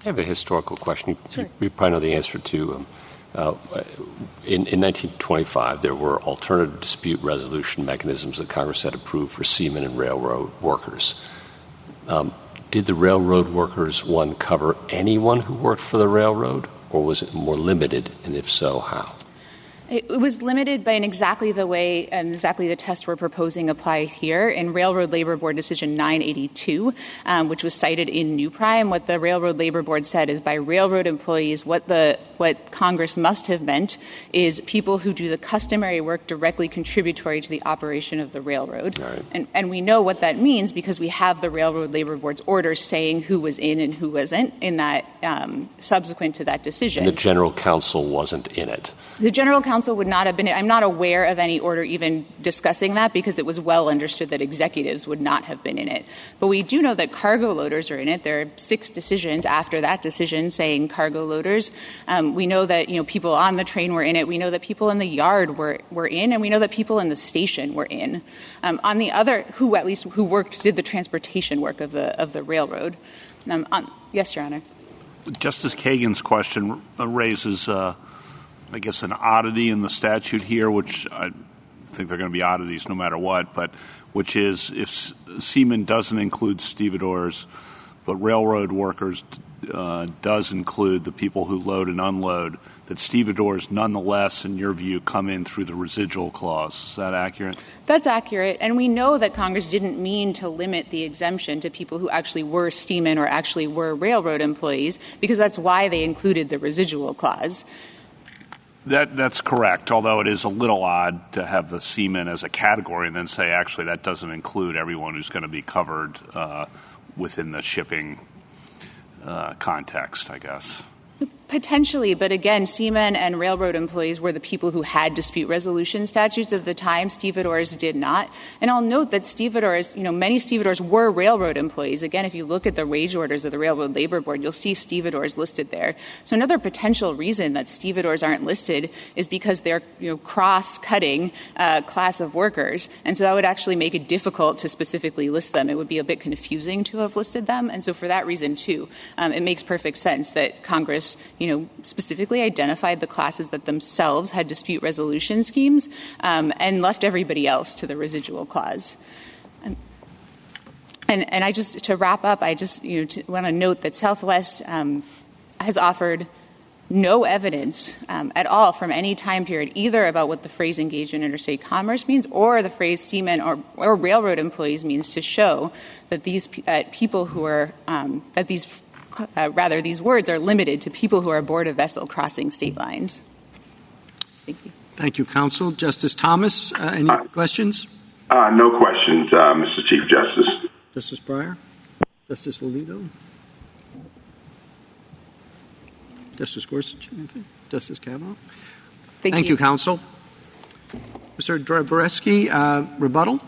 I have a historical question. You, you probably know the answer to. Um, uh, in, in 1925, there were alternative dispute resolution mechanisms that Congress had approved for seamen and railroad workers. Um, did the railroad workers one cover anyone who worked for the railroad, or was it more limited? And if so, how?
It was limited by in exactly the way and exactly the test we're proposing apply here in Railroad Labor Board Decision 982, um, which was cited in New Prime. What the Railroad Labor Board said is by railroad employees, what the what Congress must have meant is people who do the customary work directly contributory to the operation of the railroad. Right. And, and we know what that means because we have the Railroad Labor Board's orders saying who was in and who wasn't in that um, subsequent to that decision.
And the general counsel wasn't in it.
The general counsel would not have been, I'm not aware of any order even discussing that because it was well understood that executives would not have been in it. But we do know that cargo loaders are in it. There are six decisions after that decision saying cargo loaders. Um, we know that, you know, people on the train were in it. We know that people in the yard were, were in, and we know that people in the station were in. Um, on the other, who at least, who worked, did the transportation work of the, of the railroad. Um, yes, Your Honor.
Justice Kagan's question raises, uh, I guess, an oddity in the statute here, which I think they're going to be oddities no matter what, but which is if seaman doesn't include stevedores, but railroad workers uh, does include the people who load and unload, that stevedores nonetheless, in your view, come in through the residual clause. Is that accurate?
That's accurate. And we know that Congress didn't mean to limit the exemption to people who actually were seamen or actually were railroad employees, because that's why they included the residual clause.
That, that's correct, although it is a little odd to have the seaman as a category and then say, actually, that doesn't include everyone who's going to be covered uh, within the shipping uh, context, I guess.
Potentially, but again, seamen and railroad employees were the people who had dispute resolution statutes at the time. Stevedores did not. And I'll note that stevedores, you know, many stevedores were railroad employees. Again, if you look at the wage orders of the Railroad Labor Board, you'll see stevedores listed there. So another potential reason that stevedores aren't listed is because they're, you know, cross-cutting uh, class of workers. And so that would actually make it difficult to specifically list them. It would be a bit confusing to have listed them. And so for that reason, too, um, it makes perfect sense that Congress you know, specifically identified the classes that themselves had dispute resolution schemes um, and left everybody else to the residual clause. And, and I just, to wrap up, I just you know, want to note that Southwest um, has offered no evidence um, at all from any time period, either about what the phrase engaged in interstate commerce means or the phrase seamen or, or railroad employees means to show that these uh, people who are, um, that these uh, rather, these words are limited to people who are aboard a vessel crossing state lines. Thank you.
Thank you, counsel. Justice Thomas, uh, any uh, questions?
Uh, no questions, uh, Mr. Chief Justice.
Justice Breyer? Justice Alito? Justice Gorsuch? Anything? Justice Kavanaugh?
Thank,
Thank
you.
you. counsel. Mr. Dvoretzky, uh, rebuttal?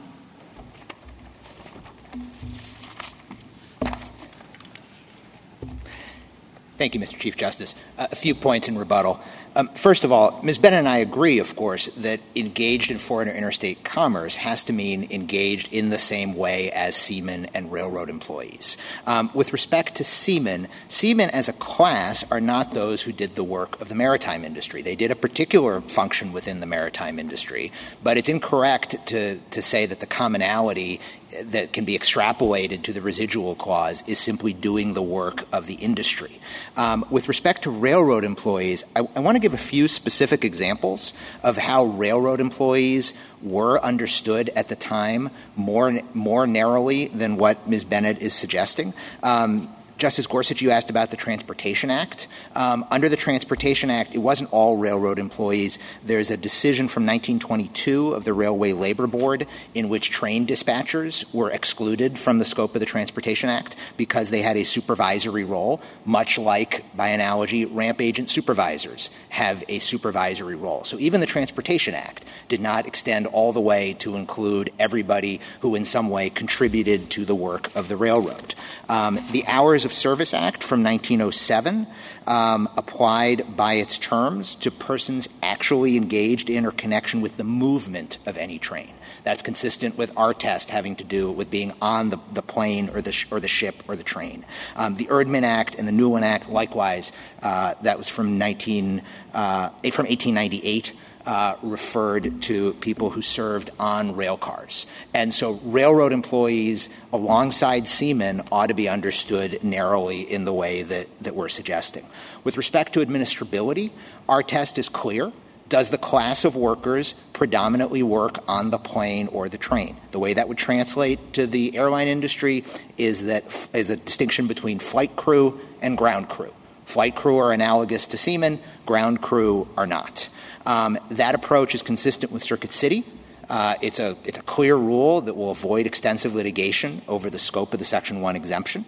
Thank you, Mr. Chief Justice. Uh, a few points in rebuttal. Um, first of all, Ms. Bennett and I agree, of course, that engaged in foreign or interstate commerce has to mean engaged in the same way as seamen and railroad employees. Um, with respect to seamen, seamen as a class are not those who did the work of the maritime industry. They did a particular function within the maritime industry, but it's incorrect to, to say that the commonality that can be extrapolated to the residual clause is simply doing the work of the industry. Um, with respect to railroad employees, I, I want to give a few specific examples of how railroad employees were understood at the time more, more narrowly than what Ms. Bennett is suggesting. Um, Justice Gorsuch, you asked about the Transportation Act. Um, under the Transportation Act, it wasn't all railroad employees. There's a decision from 1922 of the Railway Labor Board in which train dispatchers were excluded from the scope of the Transportation Act because they had a supervisory role, much like, by analogy, ramp agent supervisors have a supervisory role. So even the Transportation Act did not extend all the way to include everybody who in some way contributed to the work of the railroad. Um, the hours of Service Act from 1907 um, applied by its terms to persons actually engaged in or connection with the movement of any train. That's consistent with our test having to do with being on the, the plane or the, sh- or the ship or the train. Um, the Erdman Act and the Newland Act, likewise, uh, that was from 19 uh, from 1898 uh, referred to people who served on rail cars. And so railroad employees alongside seamen ought to be understood narrowly in the way that, that we're suggesting. With respect to administrability, our test is clear. Does the class of workers predominantly work on the plane or the train? The way that would translate to the airline industry is that is a distinction between flight crew and ground crew. Flight crew are analogous to seamen, ground crew are not. Um, that approach is consistent with Circuit City. Uh, it's, a, clear rule that will avoid extensive litigation over the scope of the Section 1 exemption.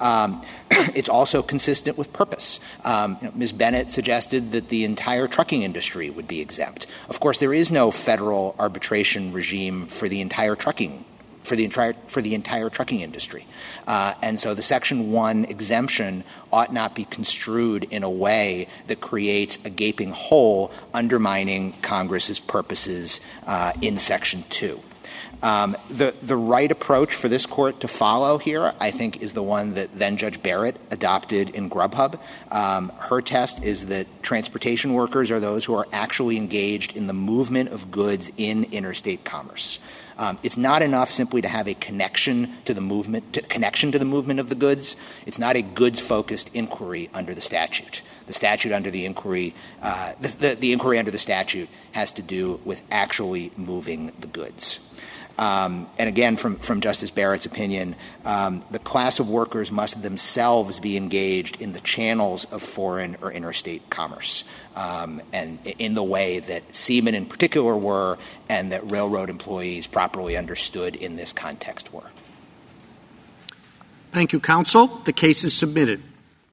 Um, it's also consistent with purpose. Um, Ms. Bennett suggested that the entire trucking industry would be exempt. Of course, there is no federal arbitration regime for the entire trucking for the entire for the entire trucking industry, uh, and so the Section One exemption ought not be construed in a way that creates a gaping hole undermining Congress's purposes uh, in Section Two. Um, the, the right approach for this court to follow here, I think, is the one that then Judge Barrett adopted in Grubhub. Um, her test is that transportation workers are those who are actually engaged in the movement of goods in interstate commerce. Um, it's not enough simply to have a connection to the movement, to, connection to the movement of the goods. It's not a goods-focused inquiry under the statute. The statute under the inquiry, uh, inquiry under the statute has to do with actually moving the goods. Um, and again, from, from Justice Barrett's opinion, um, the class of workers must themselves be engaged in the channels of foreign or interstate commerce, um, and in the way that seamen in particular were, and that railroad employees properly understood in this context were.
Thank you, counsel. The case is submitted.